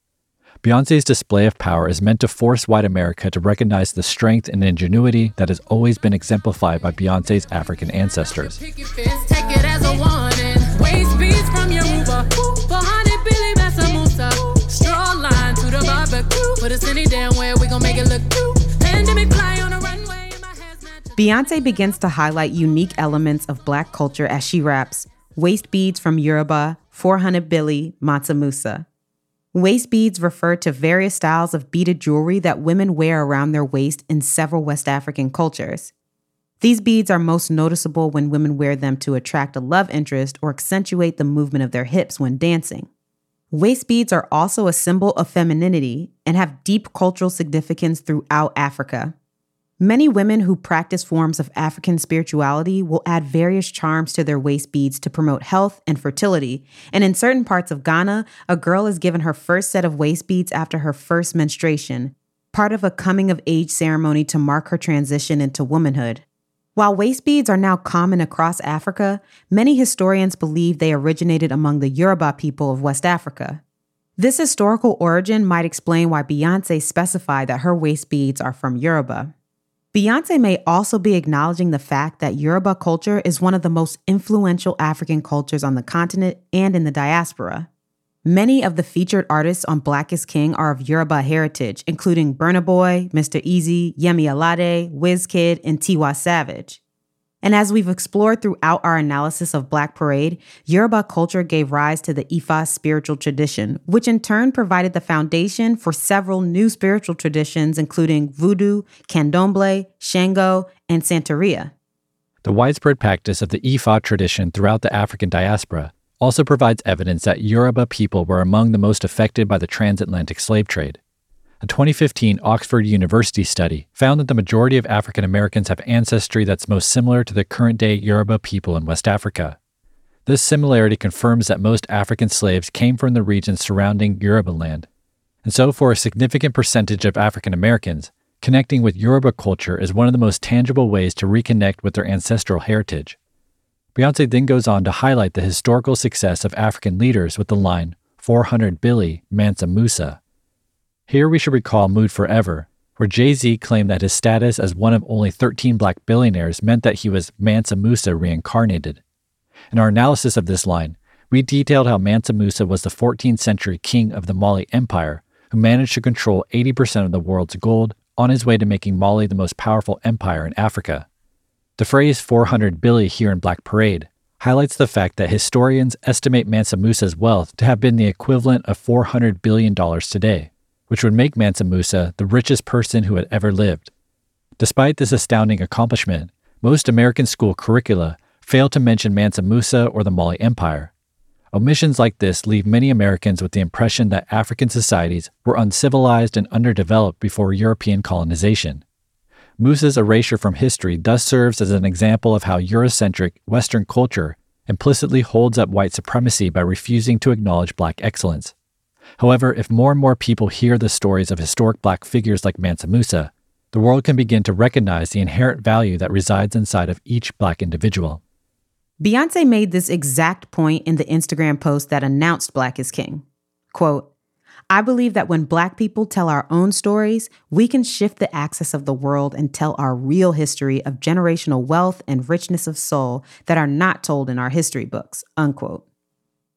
Beyonce's display of power is meant to force white America to recognize the strength and ingenuity that has always been exemplified by Beyonce's African ancestors. Beyonce begins to highlight unique elements of black culture as she raps. Waist beads from Yoruba, 400 Billy, Mansa Musa. Waist beads refer to various styles of beaded jewelry that women wear around their waist in several West African cultures. These beads are most noticeable when women wear them to attract a love interest or accentuate the movement of their hips when dancing. Waist beads are also a symbol of femininity and have deep cultural significance throughout Africa. Many women who practice forms of African spirituality will add various charms to their waist beads to promote health and fertility. And in certain parts of Ghana, a girl is given her first set of waist beads after her first menstruation, part of a coming of age ceremony to mark her transition into womanhood. While waist beads are now common across Africa, many historians believe they originated among the Yoruba people of West Africa. This historical origin might explain why Beyonce specified that her waist beads are from Yoruba. Beyonce may also be acknowledging the fact that Yoruba culture is one of the most influential African cultures on the continent and in the diaspora. Many of the featured artists on Black is King are of Yoruba heritage, including Burna Boy, Mr. Eazi, Yemi Alade, Wizkid, and Tiwa Savage. And as we've explored throughout our analysis of Black Parade, Yoruba culture gave rise to the Ifa spiritual tradition, which in turn provided the foundation for several new spiritual traditions, including Voodoo, Candomblé, Shango, and Santeria. The widespread practice of the Ifa tradition throughout the African diaspora also provides evidence that Yoruba people were among the most affected by the transatlantic slave trade. A 2015 Oxford University study found that the majority of African Americans have ancestry that's most similar to the current day Yoruba people in West Africa. This similarity confirms that most African slaves came from the regions surrounding Yoruba land. And so, for a significant percentage of African Americans, connecting with Yoruba culture is one of the most tangible ways to reconnect with their ancestral heritage. Beyonce then goes on to highlight the historical success of African leaders with the line, 400 Billy, Mansa Musa. Here we should recall Mood 4 Eva, where Jay Z claimed that his status as one of only 13 black billionaires meant that he was Mansa Musa reincarnated. In our analysis of this line, we detailed how Mansa Musa was the 14th century king of the Mali Empire who managed to control 80% of the world's gold on his way to making Mali the most powerful empire in Africa. The phrase 400 Billy here in Black Parade highlights the fact that historians estimate Mansa Musa's wealth to have been the equivalent of $400 billion today which would make Mansa Musa the richest person who had ever lived. Despite this astounding accomplishment, most American school curricula fail to mention Mansa Musa or the Mali Empire. Omissions like this leave many Americans with the impression that African societies were uncivilized and underdeveloped before European colonization. Musa's erasure from history thus serves as an example of how Eurocentric Western culture implicitly holds up white supremacy by refusing to acknowledge black excellence. However, if more and more people hear the stories of historic black figures like Mansa Musa, the world can begin to recognize the inherent value that resides inside of each black individual. Beyonce made this exact point in the Instagram post that announced Black is King. Quote, I believe that when Black people tell our own stories, we can shift the axis of the world and tell our real history of generational wealth and richness of soul that are not told in our history books. Unquote.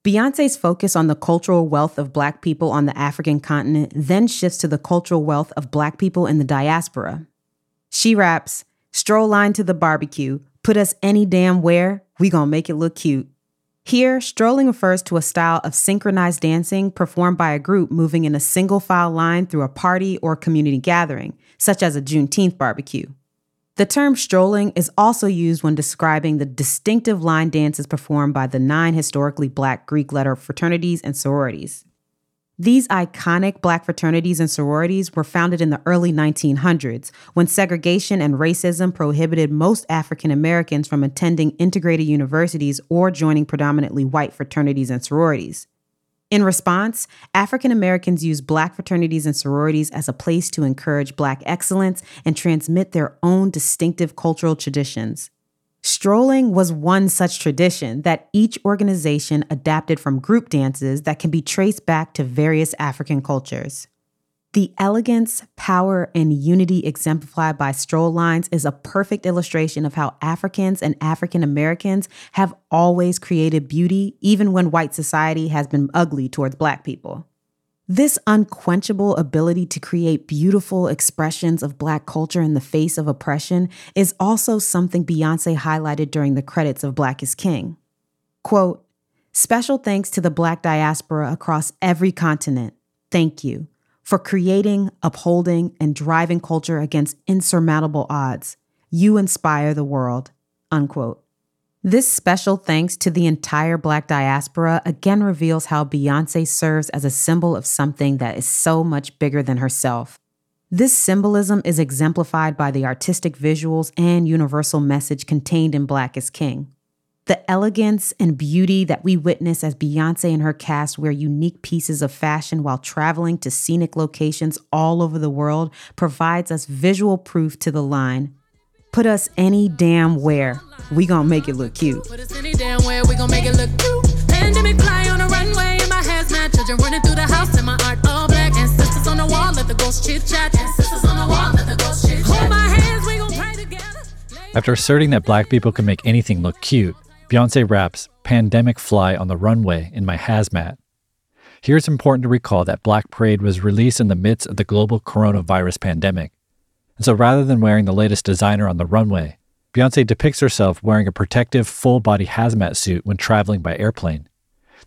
Beyonce's focus on the cultural wealth of Black people on the African continent then shifts to the cultural wealth of Black people in the diaspora. She raps, Stroll line to the barbecue, put us any damn where, we gonna make it look cute. Here, strolling refers to a style of synchronized dancing performed by a group moving in a single file line through a party or community gathering, such as a Juneteenth barbecue. The term strolling is also used when describing the distinctive line dances performed by the nine historically black Greek letter fraternities and sororities. These iconic black fraternities and sororities were founded in the early 1900s when segregation and racism prohibited most African Americans from attending integrated universities or joining predominantly white fraternities and sororities. In response, African Americans used Black fraternities and sororities as a place to encourage Black excellence and transmit their own distinctive cultural traditions. Strolling was one such tradition that each organization adapted from group dances that can be traced back to various African cultures. The elegance, power, and unity exemplified by stroll lines is a perfect illustration of how Africans and African Americans have always created beauty, even when white society has been ugly towards Black people. This unquenchable ability to create beautiful expressions of Black culture in the face of oppression is also something Beyonce highlighted during the credits of Black is King. Quote, Special thanks to the Black diaspora across every continent. Thank you for creating, upholding, and driving culture against insurmountable odds. You inspire the world. Unquote. This special thanks to the entire Black diaspora again reveals how Beyonce serves as a symbol of something that is so much bigger than herself. This symbolism is exemplified by the artistic visuals and universal message contained in Black is King. The elegance and beauty that we witness as Beyonce and her cast wear unique pieces of fashion while traveling to scenic locations all over the world provides us visual proof to the line. Put us any damn where, we gonna make it look cute. Put us any damn where, we gonna make it look cute. Pandemic fly on a runway in my hazmat, children running through the house in my art all black. Ancestors on the wall, let the ghost chit chat. Ancestors on the wall, let the ghost chit chat. Hold my hands, we gon' pray together. After asserting that black people can make anything look cute, Beyonce raps Pandemic Fly on the Runway in my hazmat. Here it's important to recall that Black Parade was released in the midst of the global coronavirus pandemic. And so rather than wearing the latest designer on the runway, Beyonce depicts herself wearing a protective full body hazmat suit when traveling by airplane.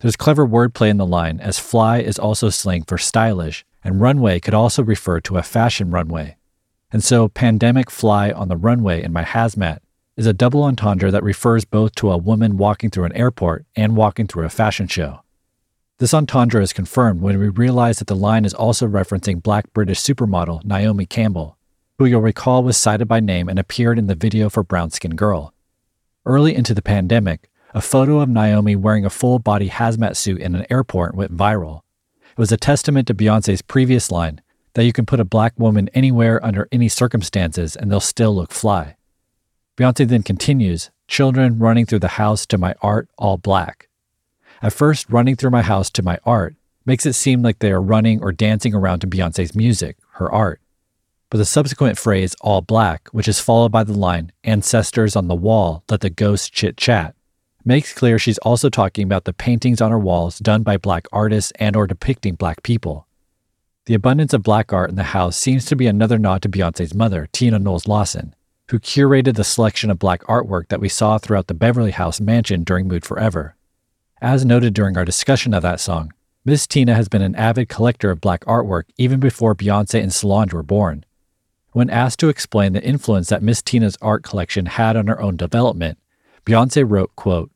There's clever wordplay in the line, as fly is also slang for stylish, and runway could also refer to a fashion runway. And so, pandemic fly on the runway in my hazmat is a double entendre that refers both to a woman walking through an airport and walking through a fashion show. This entendre is confirmed when we realize that the line is also referencing black British supermodel Naomi Campbell, who you'll recall was cited by name and appeared in the video for Brown Skin Girl. Early into the pandemic, a photo of Naomi wearing a full body hazmat suit in an airport went viral. It was a testament to Beyonce's previous line that you can put a black woman anywhere under any circumstances and they'll still look fly. Beyonce then continues, children running through the house to my art all black. At first, running through my house to my art makes it seem like they are running or dancing around to Beyonce's music, her art. But the subsequent phrase, all black, which is followed by the line, ancestors on the wall, let the ghosts chit chat, makes clear she's also talking about the paintings on her walls done by black artists and or depicting black people. The abundance of black art in the house seems to be another nod to Beyonce's mother, Tina Knowles Lawson, who curated the selection of black artwork that we saw throughout the Beverly House mansion during Mood 4 Eva. As noted during our discussion of that song, Miss Tina has been an avid collector of black artwork even before Beyonce and Solange were born. When asked to explain the influence that Miss Tina's art collection had on her own development, Beyonce wrote, quote,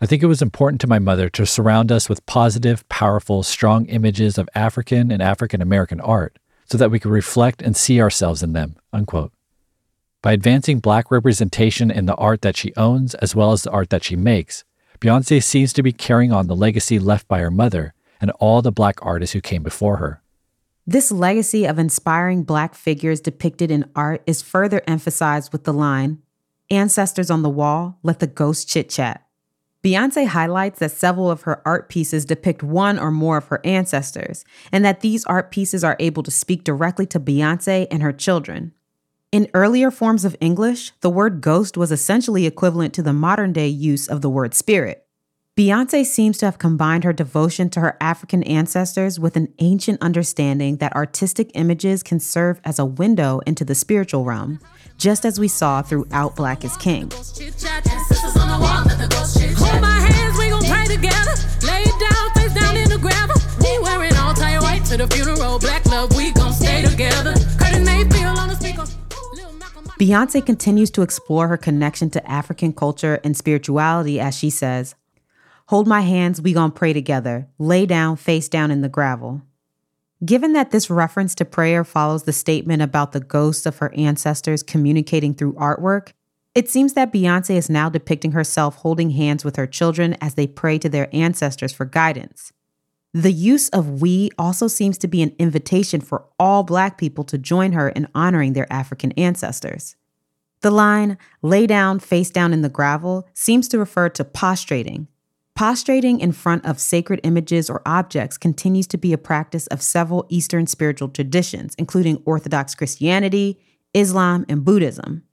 I think it was important to my mother to surround us with positive, powerful, strong images of African and African American art so that we could reflect and see ourselves in them. Unquote. By advancing Black representation in the art that she owns as well as the art that she makes, Beyonce seems to be carrying on the legacy left by her mother and all the Black artists who came before her. This legacy of inspiring Black figures depicted in art is further emphasized with the line Ancestors on the wall, let the ghosts chit chat. Beyonce highlights that several of her art pieces depict one or more of her ancestors, and that these art pieces are able to speak directly to Beyonce and her children. In earlier forms of English, the word ghost was essentially equivalent to the modern day use of the word spirit. Beyonce seems to have combined her devotion to her African ancestors with an ancient understanding that artistic images can serve as a window into the spiritual realm, just as we saw throughout Black is King. Beyonce continues to explore her connection to African culture and spirituality as she says, Hold my hands, we gon' pray together. Lay down, face down in the gravel. Given that this reference to prayer follows the statement about the ghosts of her ancestors communicating through artwork, it seems that Beyonce is now depicting herself holding hands with her children as they pray to their ancestors for guidance. The use of we also seems to be an invitation for all Black people to join her in honoring their African ancestors. The line, lay down, face down in the gravel, seems to refer to prostrating, Prostrating in front of sacred images or objects continues to be a practice of several Eastern spiritual traditions, including Orthodox Christianity, Islam, and Buddhism.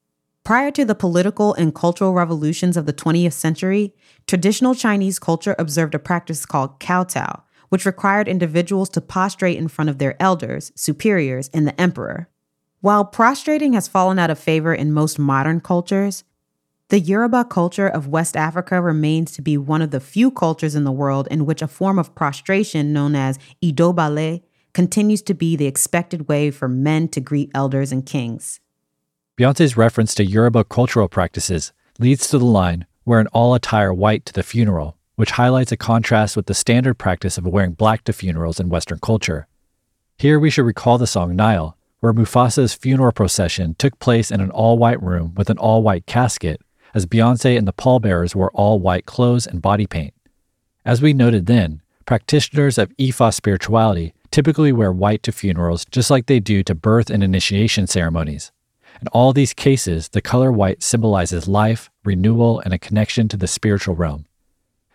Prior to the political and cultural revolutions of the 20th century, traditional Chinese culture observed a practice called kowtow, which required individuals to prostrate in front of their elders, superiors, and the emperor. While prostrating has fallen out of favor in most modern cultures, the Yoruba culture of West Africa remains to be one of the few cultures in the world in which a form of prostration known as idobale continues to be the expected way for men to greet elders and kings. Beyonce's reference to Yoruba cultural practices leads to the line, wear an all attire white to the funeral, which highlights a contrast with the standard practice of wearing black to funerals in Western culture. Here we should recall the song Nile, where Mufasa's funeral procession took place in an all white room with an all white casket as Beyonce and the pallbearers wore all white clothes and body paint. As we noted then, practitioners of Ifa spirituality typically wear white to funerals just like they do to birth and initiation ceremonies. In all these cases, the color white symbolizes life, renewal, and a connection to the spiritual realm.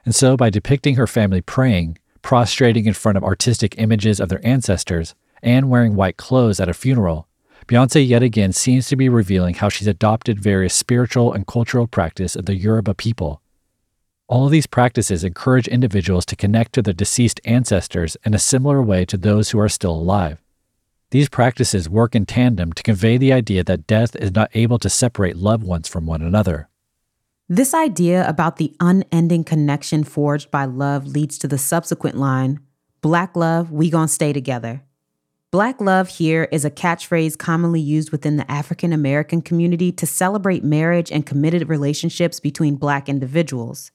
And so, by depicting her family praying, prostrating in front of artistic images of their ancestors, and wearing white clothes at a funeral, Beyonce yet again seems to be revealing how she's adopted various spiritual and cultural practice of the Yoruba people. All of these practices encourage individuals to connect to their deceased ancestors in a similar way to those who are still alive. These practices work in tandem to convey the idea that death is not able to separate loved ones from one another. This idea about the unending connection forged by love leads to the subsequent line Black love, we gon' stay together. Black love here is a catchphrase commonly used within the African American community to celebrate marriage and committed relationships between Black individuals.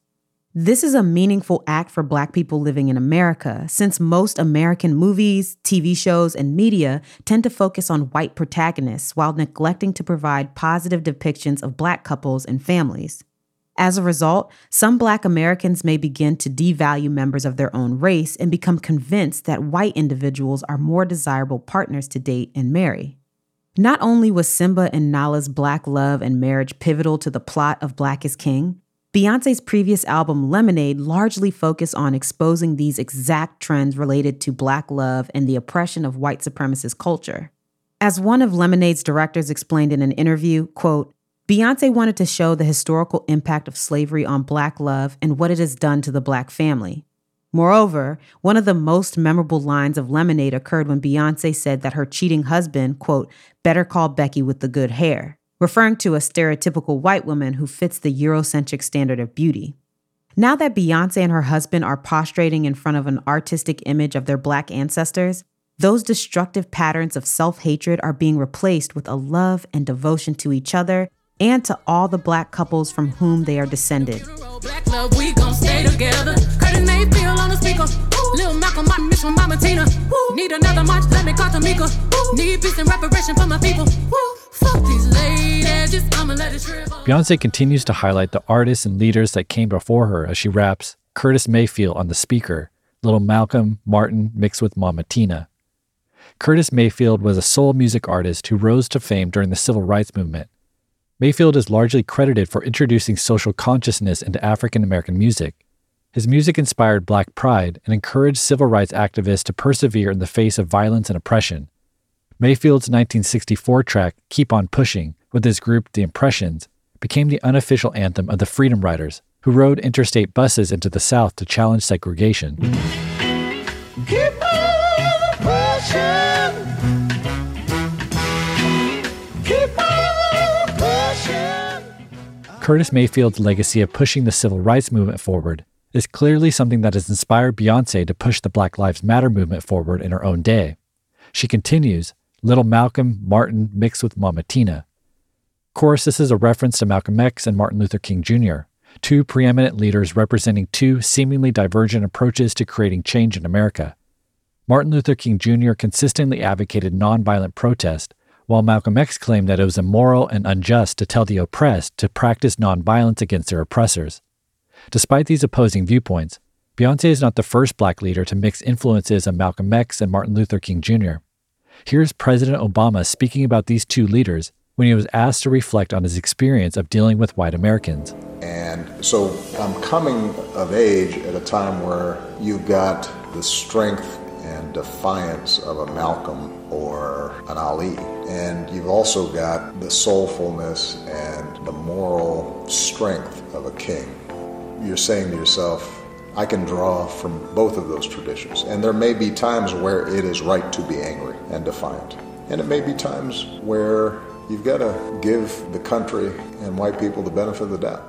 This is a meaningful act for Black people living in America, since most American movies, TV shows, and media tend to focus on white protagonists while neglecting to provide positive depictions of Black couples and families. As a result, some Black Americans may begin to devalue members of their own race and become convinced that white individuals are more desirable partners to date and marry. Not only was Simba and Nala's Black love and marriage pivotal to the plot of Black is King, Beyonce's previous album, Lemonade, largely focused on exposing these exact trends related to Black love and the oppression of white supremacist culture. As one of Lemonade's directors explained in an interview, quote, Beyonce wanted to show the historical impact of slavery on Black love and what it has done to the Black family. Moreover, one of the most memorable lines of Lemonade occurred when Beyonce said that her cheating husband, quote, better call Becky with the good hair referring to a stereotypical white woman who fits the Eurocentric standard of beauty. Now that Beyonce and her husband are prostrating in front of an artistic image of their black ancestors, those destructive patterns of self hatred are being replaced with a love and devotion to each other and to all the black couples from whom they are descended. Black love, we gon' stay together. Curtis Mayfield on the speaker. Lil Malcolm, my miss from Mama Tina. Need another march, let me call Tamika. Need peace and reparation for my people. Beyonce continues to highlight the artists and leaders that came before her as she raps Curtis Mayfield on the speaker, Little Malcolm, Martin mixed with Mama Tina. Curtis Mayfield was a soul music artist who rose to fame during the civil rights movement. Mayfield is largely credited for introducing social consciousness into African American music. His music inspired black pride and encouraged civil rights activists to persevere in the face of violence and oppression. Mayfield's 1964 track, Keep On Pushing, with his group The Impressions, became the unofficial anthem of the Freedom Riders, who rode interstate buses into the South to challenge segregation. Keep on Curtis Mayfield's legacy of pushing the civil rights movement forward is clearly something that has inspired Beyonce to push the Black Lives Matter movement forward in her own day. She continues, Little Malcolm, Martin mixed with Mama Tina. Of course, this is a reference to Malcolm X and Martin Luther King Jr., two preeminent leaders representing two seemingly divergent approaches to creating change in America. Martin Luther King Jr. consistently advocated nonviolent protest, while Malcolm X claimed that it was immoral and unjust to tell the oppressed to practice nonviolence against their oppressors. Despite these opposing viewpoints, Beyonce is not the first black leader to mix influences of Malcolm X and Martin Luther King Jr. Here's President Obama speaking about these two leaders when he was asked to reflect on his experience of dealing with white Americans. And so I'm coming of age at a time where you've got the strength and defiance of a Malcolm or an Ali. And you've also got the soulfulness and the moral strength of a king. You're saying to yourself, I can draw from both of those traditions. And there may be times where it is right to be angry and defiant. And it may be times where you've got to give the country and white people the benefit of the doubt.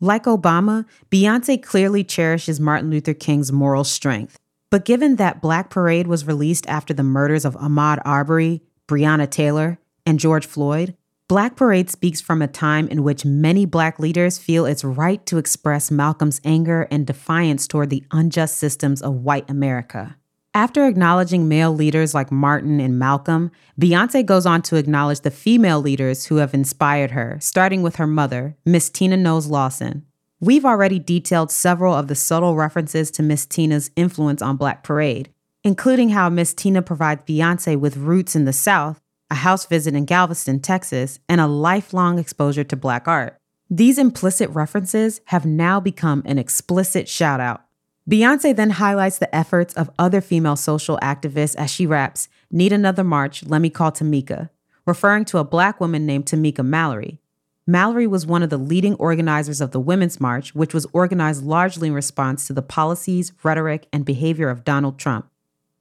Like Obama, Beyonce clearly cherishes Martin Luther King's moral strength. But given that Black Parade was released after the murders of Ahmaud Arbery, Breonna Taylor, and George Floyd, Black Parade speaks from a time in which many Black leaders feel it's right to express Malcolm's anger and defiance toward the unjust systems of white America. After acknowledging male leaders like Martin and Malcolm, Beyonce goes on to acknowledge the female leaders who have inspired her, starting with her mother, Miss Tina Knowles Lawson. We've already detailed several of the subtle references to Miss Tina's influence on Black Parade, including how Miss Tina provides Beyonce with roots in the South a house visit in Galveston, Texas, and a lifelong exposure to Black art. These implicit references have now become an explicit shout out. Beyonce then highlights the efforts of other female social activists as she raps, Need Another March, Let Me Call Tamika, referring to a black woman named Tamika Mallory. Mallory was one of the leading organizers of the Women's March, which was organized largely in response to the policies, rhetoric, and behavior of Donald Trump.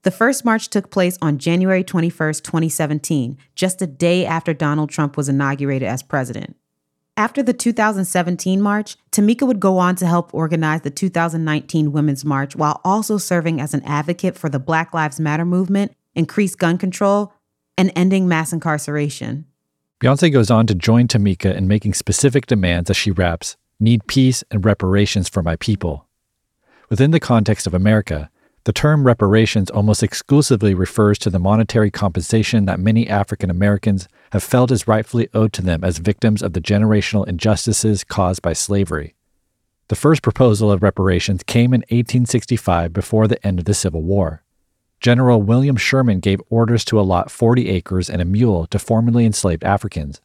The first march took place on January 21, 2017, just a day after Donald Trump was inaugurated as president. After the 2017 march, Tamika would go on to help organize the 2019 Women's March while also serving as an advocate for the Black Lives Matter movement, increased gun control, and ending mass incarceration. Beyonce goes on to join Tamika in making specific demands as she raps need peace and reparations for my people. Within the context of America, the term reparations almost exclusively refers to the monetary compensation that many African Americans have felt is rightfully owed to them as victims of the generational injustices caused by slavery. The first proposal of reparations came in 1865 before the end of the Civil War. General William Sherman gave orders to allot 40 acres and a mule to formerly enslaved Africans.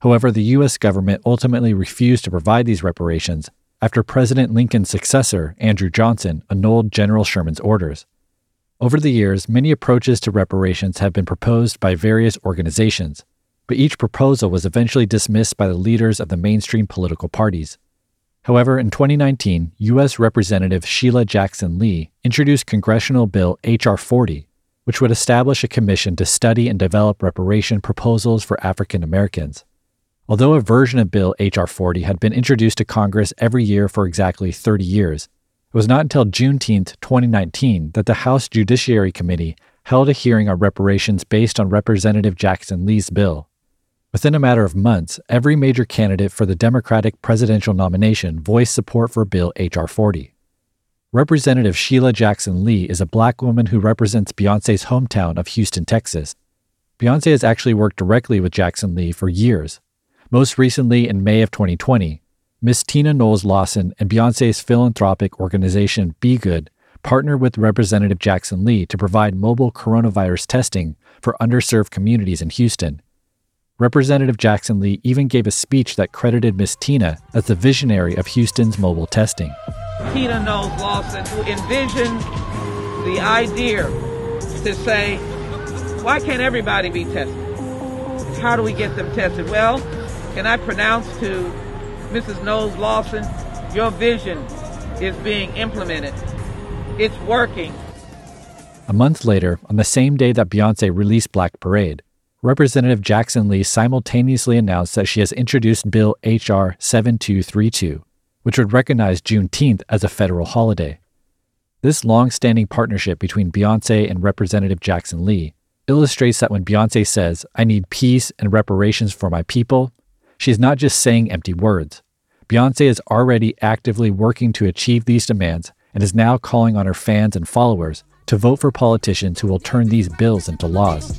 However, the U.S. government ultimately refused to provide these reparations after President Lincoln's successor, Andrew Johnson, annulled General Sherman's orders. Over the years, many approaches to reparations have been proposed by various organizations, but each proposal was eventually dismissed by the leaders of the mainstream political parties. However, in 2019, U.S. Representative Sheila Jackson Lee introduced Congressional Bill H.R. 40, which would establish a commission to study and develop reparation proposals for African Americans. Although a version of Bill H.R. 40 had been introduced to Congress every year for exactly 30 years, it was not until Juneteenth 2019 that the House Judiciary Committee held a hearing on reparations based on Representative Jackson Lee's bill. Within a matter of months, every major candidate for the Democratic presidential nomination voiced support for Bill H.R. 40. Representative Sheila Jackson Lee is a black woman who represents Beyonce's hometown of Houston, Texas. Beyonce has actually worked directly with Jackson Lee for years, most recently, in May of 2020, Miss Tina Knowles Lawson and Beyonce's philanthropic organization BeyGOOD partnered with Representative Jackson Lee to provide mobile coronavirus testing for underserved communities in Houston. Representative Jackson Lee even gave a speech that credited Miss Tina as the visionary of Houston's mobile testing. Tina Knowles Lawson, who envisioned the idea to say, why can't everybody be tested? How do we get them tested? Well, can I pronounce to Mrs. Knowles Lawson, your vision is being implemented. It's working. A month later, on the same day that Beyonce released Black Parade, Representative Jackson Lee simultaneously announced that she has introduced Bill H.R. 7232, which would recognize Juneteenth as a federal holiday. This long standing partnership between Beyonce and Representative Jackson Lee illustrates that when Beyonce says, I need peace and reparations for my people, She's not just saying empty words. Beyonce is already actively working to achieve these demands and is now calling on her fans and followers to vote for politicians who will turn these bills into laws.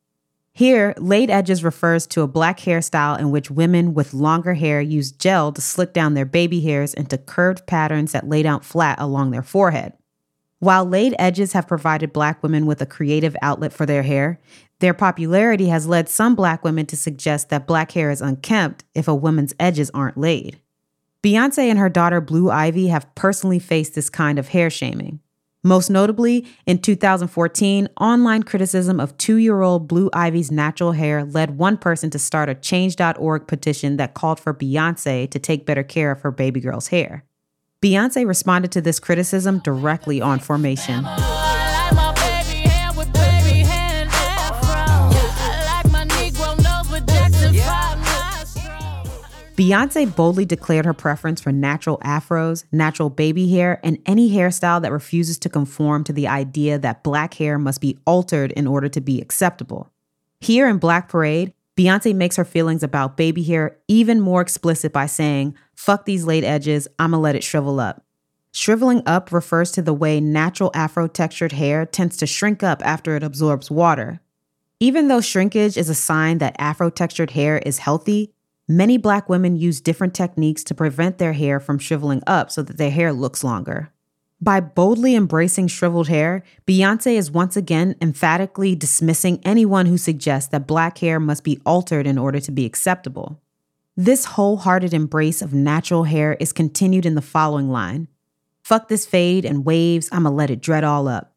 Here, laid edges refers to a black hairstyle in which women with longer hair use gel to slick down their baby hairs into curved patterns that lay down flat along their forehead. While laid edges have provided black women with a creative outlet for their hair, their popularity has led some black women to suggest that black hair is unkempt if a woman's edges aren't laid. Beyonce and her daughter Blue Ivy have personally faced this kind of hair shaming. Most notably, in 2014, online criticism of two year old Blue Ivy's natural hair led one person to start a Change.org petition that called for Beyonce to take better care of her baby girl's hair. Beyonce responded to this criticism directly on Formation. Beyonce boldly declared her preference for natural afros, natural baby hair, and any hairstyle that refuses to conform to the idea that black hair must be altered in order to be acceptable. Here in Black Parade, Beyonce makes her feelings about baby hair even more explicit by saying, Fuck these laid edges, I'ma let it shrivel up. Shriveling up refers to the way natural afro textured hair tends to shrink up after it absorbs water. Even though shrinkage is a sign that afro textured hair is healthy, Many black women use different techniques to prevent their hair from shriveling up so that their hair looks longer. By boldly embracing shriveled hair, Beyonce is once again emphatically dismissing anyone who suggests that black hair must be altered in order to be acceptable. This wholehearted embrace of natural hair is continued in the following line Fuck this fade and waves, I'ma let it dread all up.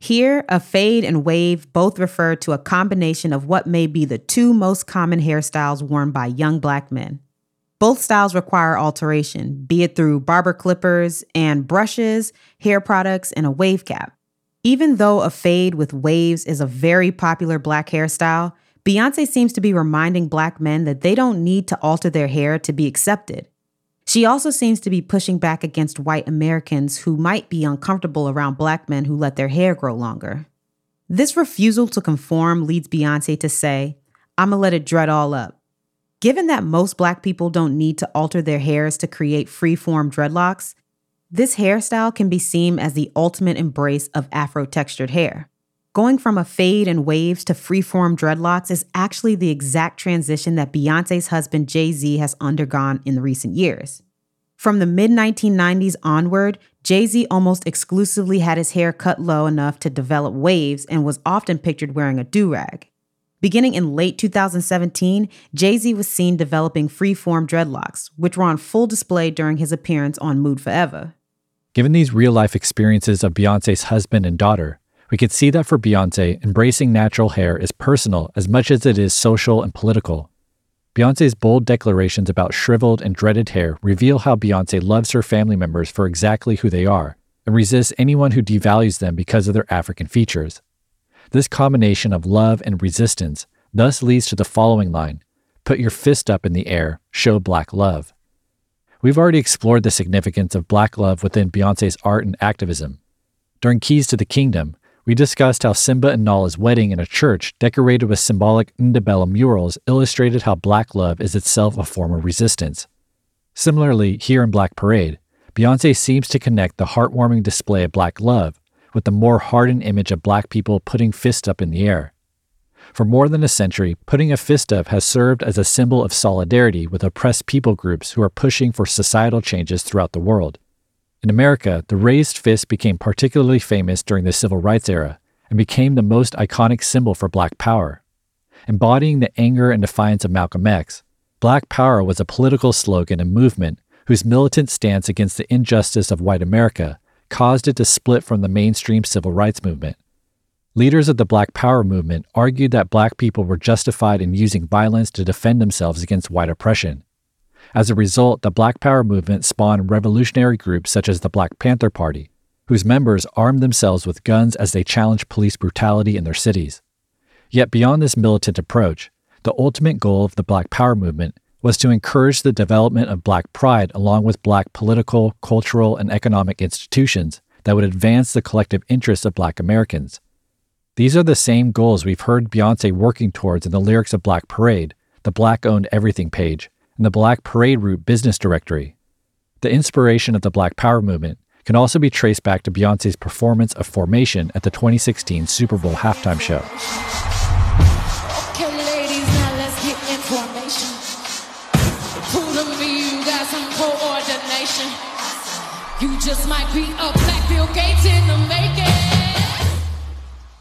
Here, a fade and wave both refer to a combination of what may be the two most common hairstyles worn by young black men. Both styles require alteration, be it through barber clippers and brushes, hair products, and a wave cap. Even though a fade with waves is a very popular black hairstyle, Beyonce seems to be reminding black men that they don't need to alter their hair to be accepted. She also seems to be pushing back against white Americans who might be uncomfortable around black men who let their hair grow longer. This refusal to conform leads Beyonce to say, I'ma let it dread all up. Given that most black people don't need to alter their hairs to create free-form dreadlocks, this hairstyle can be seen as the ultimate embrace of afro textured hair. Going from a fade and waves to free-form dreadlocks is actually the exact transition that Beyonce's husband Jay Z has undergone in recent years. From the mid 1990s onward, Jay Z almost exclusively had his hair cut low enough to develop waves and was often pictured wearing a do rag. Beginning in late 2017, Jay Z was seen developing free-form dreadlocks, which were on full display during his appearance on Mood 4 Eva. Given these real life experiences of Beyonce's husband and daughter, we could see that for Beyonce, embracing natural hair is personal as much as it is social and political. Beyonce's bold declarations about shriveled and dreaded hair reveal how Beyonce loves her family members for exactly who they are and resists anyone who devalues them because of their African features. This combination of love and resistance thus leads to the following line Put your fist up in the air, show black love. We've already explored the significance of black love within Beyonce's art and activism. During Keys to the Kingdom, we discussed how Simba and Nala's wedding in a church decorated with symbolic Ndebele murals illustrated how black love is itself a form of resistance. Similarly, here in Black Parade, Beyonce seems to connect the heartwarming display of black love with the more hardened image of black people putting fists up in the air. For more than a century, putting a fist up has served as a symbol of solidarity with oppressed people groups who are pushing for societal changes throughout the world. In America, the raised fist became particularly famous during the civil rights era and became the most iconic symbol for Black Power. Embodying the anger and defiance of Malcolm X, Black Power was a political slogan and movement whose militant stance against the injustice of white America caused it to split from the mainstream civil rights movement. Leaders of the Black Power movement argued that black people were justified in using violence to defend themselves against white oppression. As a result, the Black Power movement spawned revolutionary groups such as the Black Panther Party, whose members armed themselves with guns as they challenged police brutality in their cities. Yet, beyond this militant approach, the ultimate goal of the Black Power movement was to encourage the development of black pride along with black political, cultural, and economic institutions that would advance the collective interests of black Americans. These are the same goals we've heard Beyonce working towards in the lyrics of Black Parade, the Black Owned Everything page, and the Black Parade Route business directory. The inspiration of the Black Power movement can also be traced back to Beyonce's performance of Formation at the 2016 Super Bowl halftime show. Okay, ladies, now let's get to me you got some coordination. You just might be a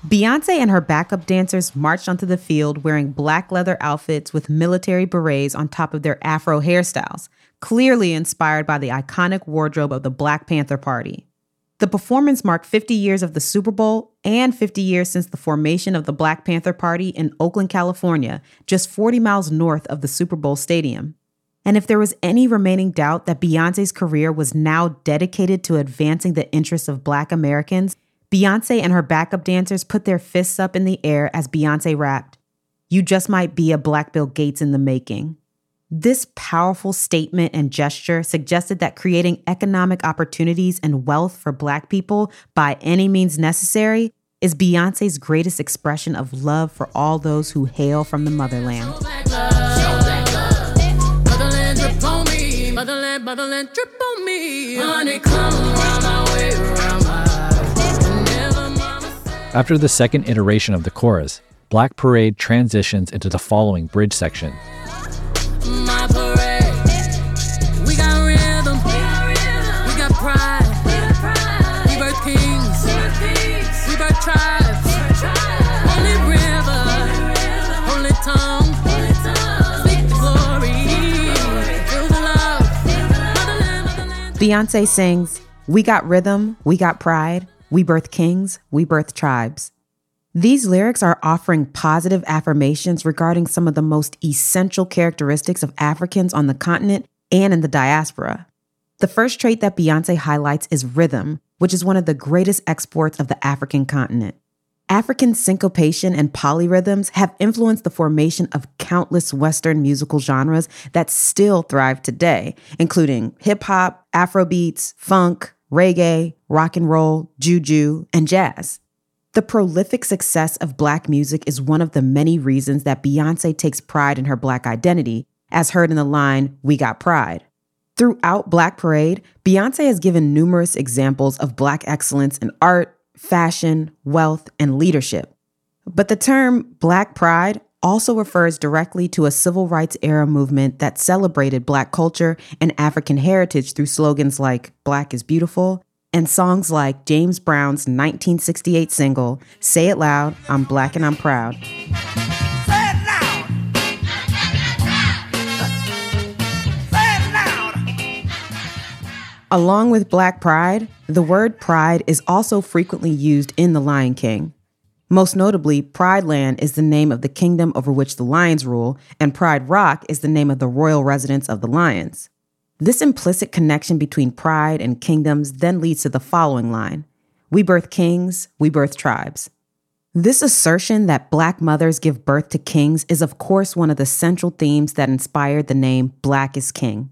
Beyonce and her backup dancers marched onto the field wearing black leather outfits with military berets on top of their afro hairstyles, clearly inspired by the iconic wardrobe of the Black Panther Party. The performance marked 50 years of the Super Bowl and 50 years since the formation of the Black Panther Party in Oakland, California, just 40 miles north of the Super Bowl stadium. And if there was any remaining doubt that Beyonce's career was now dedicated to advancing the interests of Black Americans, Beyonce and her backup dancers put their fists up in the air as Beyonce rapped, You just might be a Black Bill Gates in the making. This powerful statement and gesture suggested that creating economic opportunities and wealth for Black people by any means necessary is Beyonce's greatest expression of love for all those who hail from the motherland. Motherland. Motherland, drip on me. Honey, come around my way, After the second iteration of the chorus, Black Parade transitions into the following bridge section. my parade. We got rhythm. We got pride. We birth kings. We birth tribes. Holy river. Holy tongue. Speak the glory. Feel the love. Motherland, motherland. Beyonce sings, We got rhythm, we got pride, we birth kings, we birth tribes. These lyrics are offering positive affirmations regarding some of the most essential characteristics of Africans on the continent and in the diaspora. The first trait that Beyonce highlights is rhythm, which is one of the greatest exports of the African continent. African syncopation and polyrhythms have influenced the formation of countless Western musical genres that still thrive today, including hip hop, Afrobeats, funk, reggae, rock and roll, juju, and jazz. The prolific success of Black music is one of the many reasons that Beyonce takes pride in her Black identity, as heard in the line, We Got Pride. Throughout Black Parade, Beyonce has given numerous examples of Black excellence in art, fashion, wealth, and leadership. But the term Black Pride also refers directly to a civil rights era movement that celebrated Black culture and African heritage through slogans like Black is Beautiful and songs like James Brown's 1968 single, Say It Loud, I'm Black and I'm Proud. Along with Black Pride, the word pride is also frequently used in The Lion King. Most notably, Pride Land is the name of the kingdom over which the lions rule, and Pride Rock is the name of the royal residence of the lions. This implicit connection between pride and kingdoms then leads to the following line We birth kings, we birth tribes. This assertion that Black mothers give birth to kings is, of course, one of the central themes that inspired the name Black is King.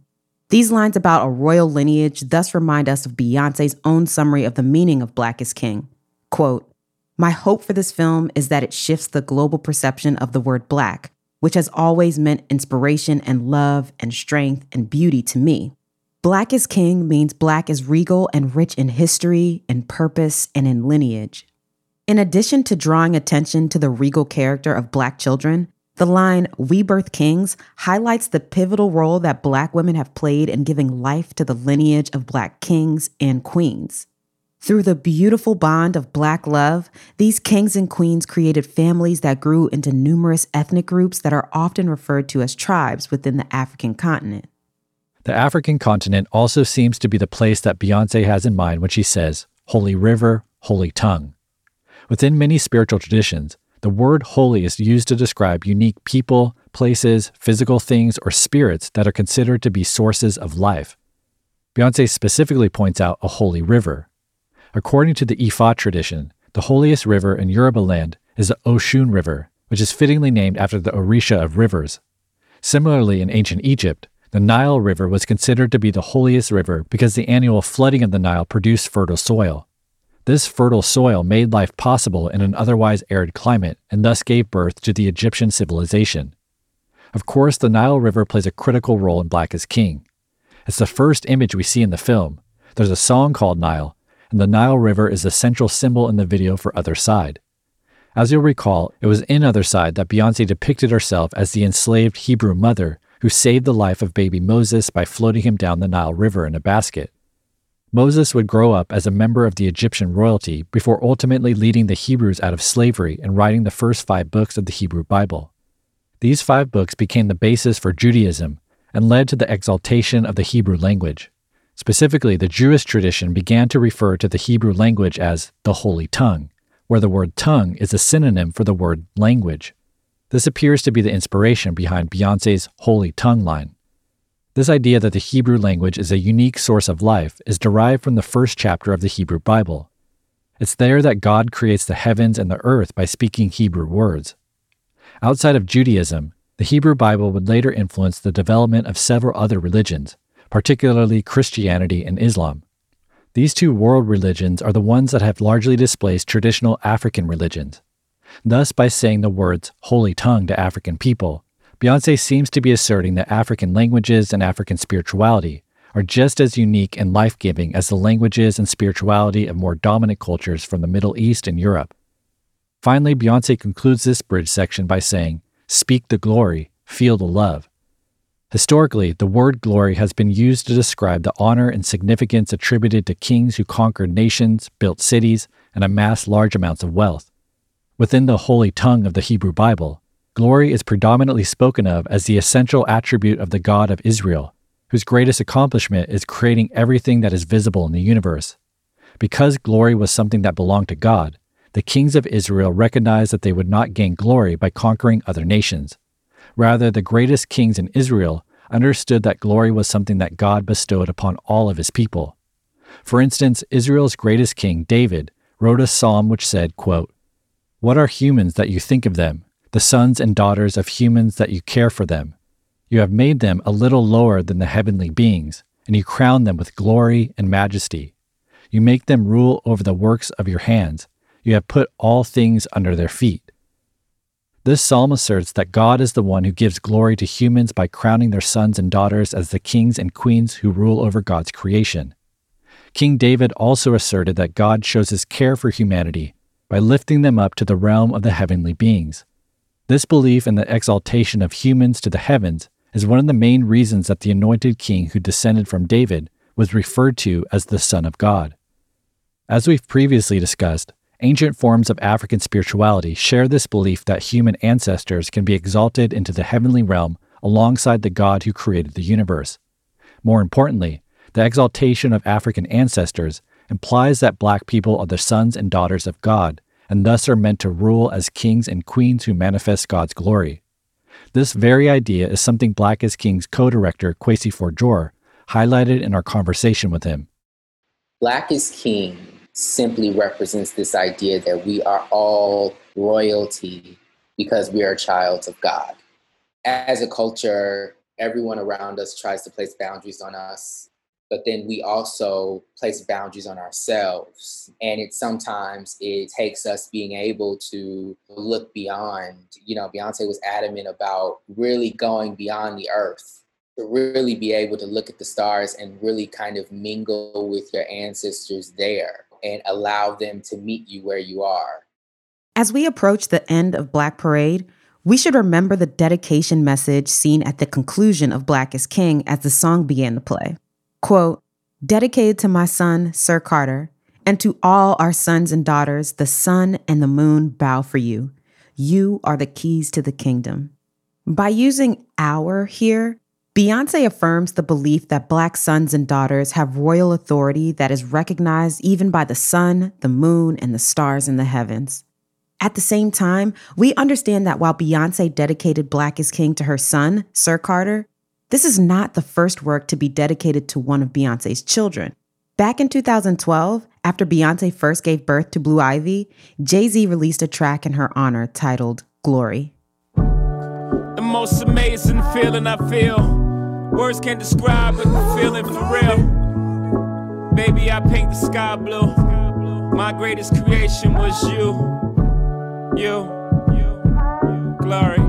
These lines about a royal lineage thus remind us of Beyonce's own summary of the meaning of Black is King. Quote, My hope for this film is that it shifts the global perception of the word black, which has always meant inspiration and love and strength and beauty to me. Black is King means black is regal and rich in history, in purpose, and in lineage. In addition to drawing attention to the regal character of black children, the line, We Birth Kings, highlights the pivotal role that Black women have played in giving life to the lineage of Black kings and queens. Through the beautiful bond of Black love, these kings and queens created families that grew into numerous ethnic groups that are often referred to as tribes within the African continent. The African continent also seems to be the place that Beyonce has in mind when she says, Holy River, Holy Tongue. Within many spiritual traditions, the word holy is used to describe unique people, places, physical things, or spirits that are considered to be sources of life. Beyonce specifically points out a holy river. According to the Ifa tradition, the holiest river in Yoruba land is the Oshun River, which is fittingly named after the Orisha of rivers. Similarly, in ancient Egypt, the Nile River was considered to be the holiest river because the annual flooding of the Nile produced fertile soil. This fertile soil made life possible in an otherwise arid climate and thus gave birth to the Egyptian civilization. Of course, the Nile River plays a critical role in Black is King. It's the first image we see in the film. There's a song called Nile, and the Nile River is the central symbol in the video for Other Side. As you'll recall, it was in Other Side that Beyonce depicted herself as the enslaved Hebrew mother who saved the life of baby Moses by floating him down the Nile River in a basket. Moses would grow up as a member of the Egyptian royalty before ultimately leading the Hebrews out of slavery and writing the first five books of the Hebrew Bible. These five books became the basis for Judaism and led to the exaltation of the Hebrew language. Specifically, the Jewish tradition began to refer to the Hebrew language as the Holy Tongue, where the word tongue is a synonym for the word language. This appears to be the inspiration behind Beyonce's Holy Tongue line. This idea that the Hebrew language is a unique source of life is derived from the first chapter of the Hebrew Bible. It's there that God creates the heavens and the earth by speaking Hebrew words. Outside of Judaism, the Hebrew Bible would later influence the development of several other religions, particularly Christianity and Islam. These two world religions are the ones that have largely displaced traditional African religions. Thus, by saying the words holy tongue to African people, Beyonce seems to be asserting that African languages and African spirituality are just as unique and life giving as the languages and spirituality of more dominant cultures from the Middle East and Europe. Finally, Beyonce concludes this bridge section by saying, Speak the glory, feel the love. Historically, the word glory has been used to describe the honor and significance attributed to kings who conquered nations, built cities, and amassed large amounts of wealth. Within the holy tongue of the Hebrew Bible, Glory is predominantly spoken of as the essential attribute of the God of Israel, whose greatest accomplishment is creating everything that is visible in the universe. Because glory was something that belonged to God, the kings of Israel recognized that they would not gain glory by conquering other nations. Rather, the greatest kings in Israel understood that glory was something that God bestowed upon all of his people. For instance, Israel's greatest king, David, wrote a psalm which said, quote, What are humans that you think of them, the sons and daughters of humans that you care for them? You have made them a little lower than the heavenly beings, and you crown them with glory and majesty. You make them rule over the works of your hands. You have put all things under their feet. This psalm asserts that God is the one who gives glory to humans by crowning their sons and daughters as the kings and queens who rule over God's creation. King David also asserted that God shows his care for humanity by lifting them up to the realm of the heavenly beings. This belief in the exaltation of humans to the heavens is one of the main reasons that the anointed king who descended from David was referred to as the Son of God. As we've previously discussed, ancient forms of African spirituality share this belief that human ancestors can be exalted into the heavenly realm alongside the God who created the universe. More importantly, the exaltation of African ancestors implies that black people are the sons and daughters of God and thus are meant to rule as kings and queens who manifest God's glory. This very idea is something Black is King's co director, Kwasi Fordjour, highlighted in our conversation with him. Black is King simply represents this idea that we are all royalty because we are childs of God. As a culture, everyone around us tries to place boundaries on us but then we also place boundaries on ourselves. And it sometimes it takes us being able to look beyond. You know beyonce was adamant about really going beyond the earth to really be able to look at the stars and really kind of mingle with your ancestors there and allow them to meet you where you are as we approach the end of black parade we should remember the dedication message seen at the conclusion of Black is King as the song began to play. Quote, dedicated to my son, Sir Carter, and to all our sons and daughters, the sun and the moon bow for you. You are the keys to the kingdom. By using our here, Beyonce affirms the belief that Black sons and daughters have royal authority that is recognized even by the sun, the moon, and the stars in the heavens. At the same time, we understand that while Beyonce dedicated Black is King to her son, Sir Carter, this is not the first work to be dedicated to one of Beyonce's children. Back in 2012, after Beyonce first gave birth to Blue Ivy, Jay Z released a track in her honor titled Glory. The most amazing feeling I feel. Words can't describe it, the feeling for real. Baby, I paint the sky blue. My greatest creation was you. You. you. Glory.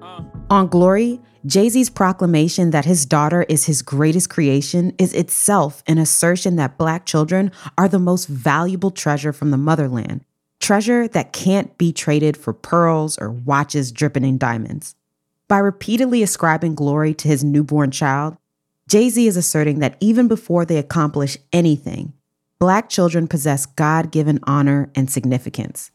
Uh. On Glory, Jay Z's proclamation that his daughter is his greatest creation is itself an assertion that Black children are the most valuable treasure from the motherland, treasure that can't be traded for pearls or watches dripping in diamonds. By repeatedly ascribing glory to his newborn child, Jay Z is asserting that even before they accomplish anything, Black children possess God given honor and significance.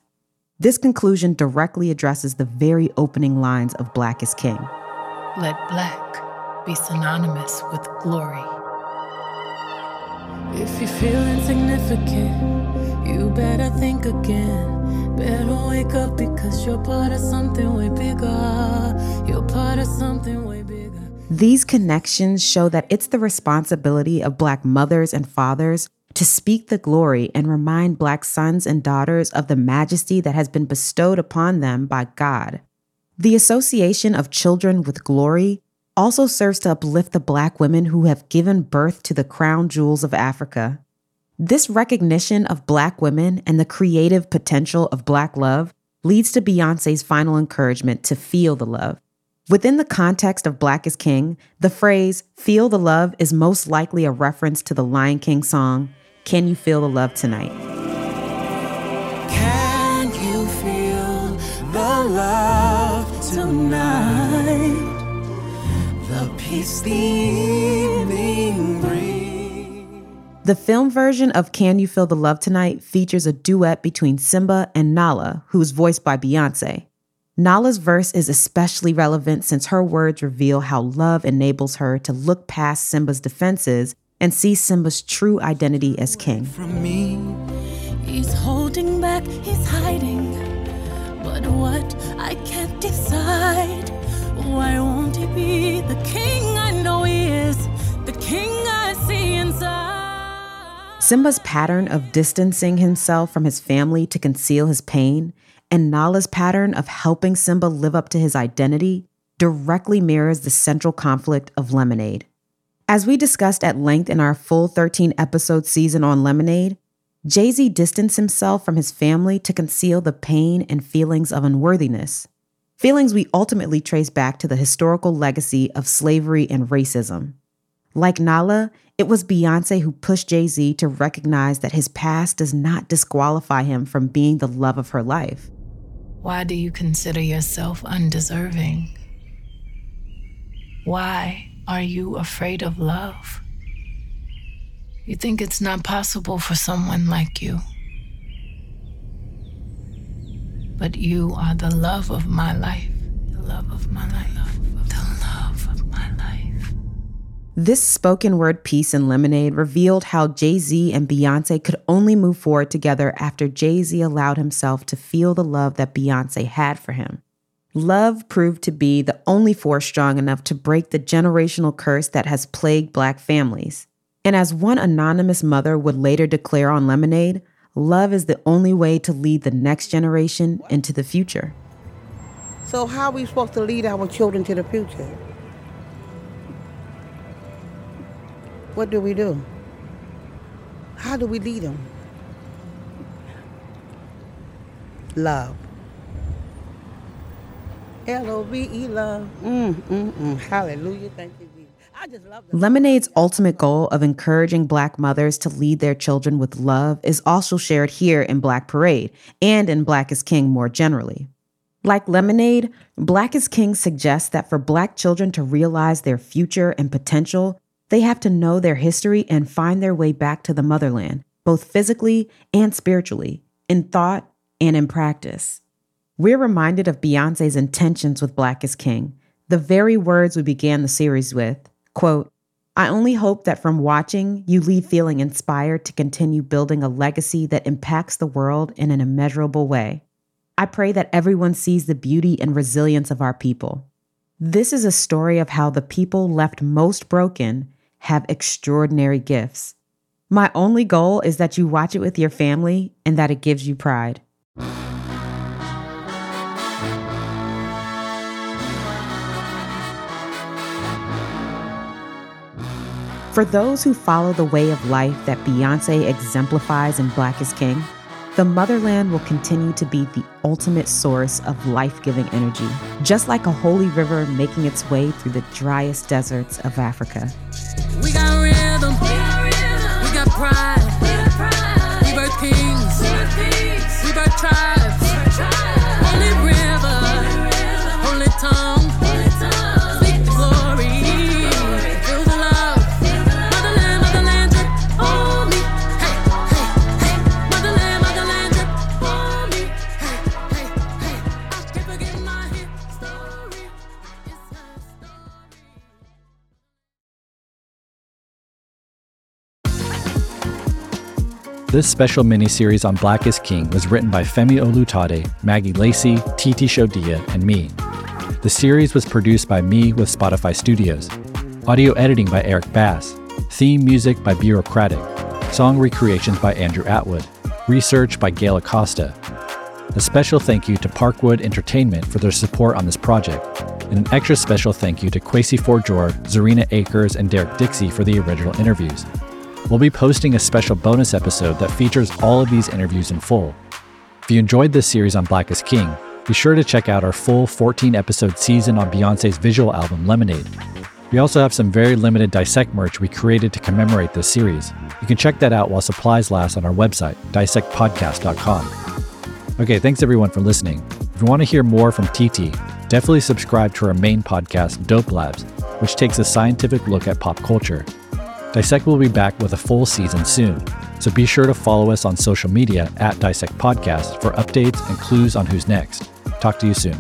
This conclusion directly addresses the very opening lines of Black is King. Let black be synonymous with glory. If you feel insignificant, you better think again. Better wake up because you're part of something way bigger. You're part of something way bigger. These connections show that it's the responsibility of Black mothers and fathers to speak the glory and remind Black sons and daughters of the majesty that has been bestowed upon them by God. The association of children with glory also serves to uplift the Black women who have given birth to the crown jewels of Africa. This recognition of Black women and the creative potential of Black love leads to Beyonce's final encouragement to feel the love. Within the context of Black is King, the phrase feel the love is most likely a reference to the Lion King song, can you feel the love tonight? Can you feel the love tonight? The peace the evening. The film version of Can You Feel the Love Tonight features a duet between Simba and Nala, who's voiced by Beyonce. Nala's verse is especially relevant since her words reveal how love enables her to look past Simba's defenses and see Simba's true identity as king. From me, he's holding back, he's hiding, but But what I can't decide. Why won't he be the king I know he is? Simba's pattern of distancing himself from his family to conceal his pain, and Nala's pattern of helping Simba live up to his identity, directly mirrors the central conflict of Lemonade. As we discussed at length in our full 13 episode season on Lemonade, Jay Z distanced himself from his family to conceal the pain and feelings of unworthiness. Feelings we ultimately trace back to the historical legacy of slavery and racism. Like Nala, it was Beyonce who pushed Jay Z to recognize that his past does not disqualify him from being the love of her life. Why do you consider yourself undeserving? Why are you afraid of love? You think it's not possible for someone like you. But you are the love of my life. The love of my life. The love of my life. This spoken word piece in Lemonade revealed how Jay Z and Beyonce could only move forward together after Jay Z allowed himself to feel the love that Beyonce had for him. Love proved to be the only force strong enough to break the generational curse that has plagued Black families. And as one anonymous mother would later declare on Lemonade, love is the only way to lead the next generation into the future. So, how are we supposed to lead our children to the future? What do we do? How do we lead them? Love. L O V E love. Mm, mm, mm. Hallelujah. Thank you. I just love Lemonade's ultimate goal of encouraging Black mothers to lead their children with love is also shared here in Black Parade and in Black is King more generally. Like Lemonade, Black is King suggests that for Black children to realize their future and potential, they have to know their history and find their way back to the motherland, both physically and spiritually, in thought and in practice. We're reminded of Beyonce's intentions with Black is King, the very words we began the series with. Quote, I only hope that from watching, you leave feeling inspired to continue building a legacy that impacts the world in an immeasurable way. I pray that everyone sees the beauty and resilience of our people. This is a story of how the people left most broken have extraordinary gifts. My only goal is that you watch it with your family and that it gives you pride. For those who follow the way of life that Beyonce exemplifies in Black is King, the motherland will continue to be the ultimate source of life giving energy, just like a holy river making its way through the driest deserts of Africa. We got rhythm. We got pride. We birth kings. We birth tribes. This special miniseries on Black is King was written by Femi Olutade, Maggie Lacey, Titi Shodiya, and me. The series was produced by me with Spotify Studios. Audio editing by Eric Bass. Theme music by Bureaucratic. Song recreations by Andrew Atwood. Research by Gail Acosta. A special thank you to Parkwood Entertainment for their support on this project. And an extra special thank you to Kwasi Fordjour, Zerina Akers, and Derek Dixie for the original interviews. We'll be posting a special bonus episode that features all of these interviews in full. If you enjoyed this series on Black is King, be sure to check out our full 14 episode season on Beyonce's visual album Lemonade. We also have some very limited Dissect merch we created to commemorate this series. You can check that out while supplies last on our website, dissectpodcast.com. Okay, thanks everyone for listening. If you want to hear more from Titi, definitely subscribe to our main podcast, Dope Labs, which takes a scientific look at pop culture. Dissect will be back with a full season soon, so be sure to follow us on social media at Dissect Podcast for updates and clues on who's next. Talk to you soon.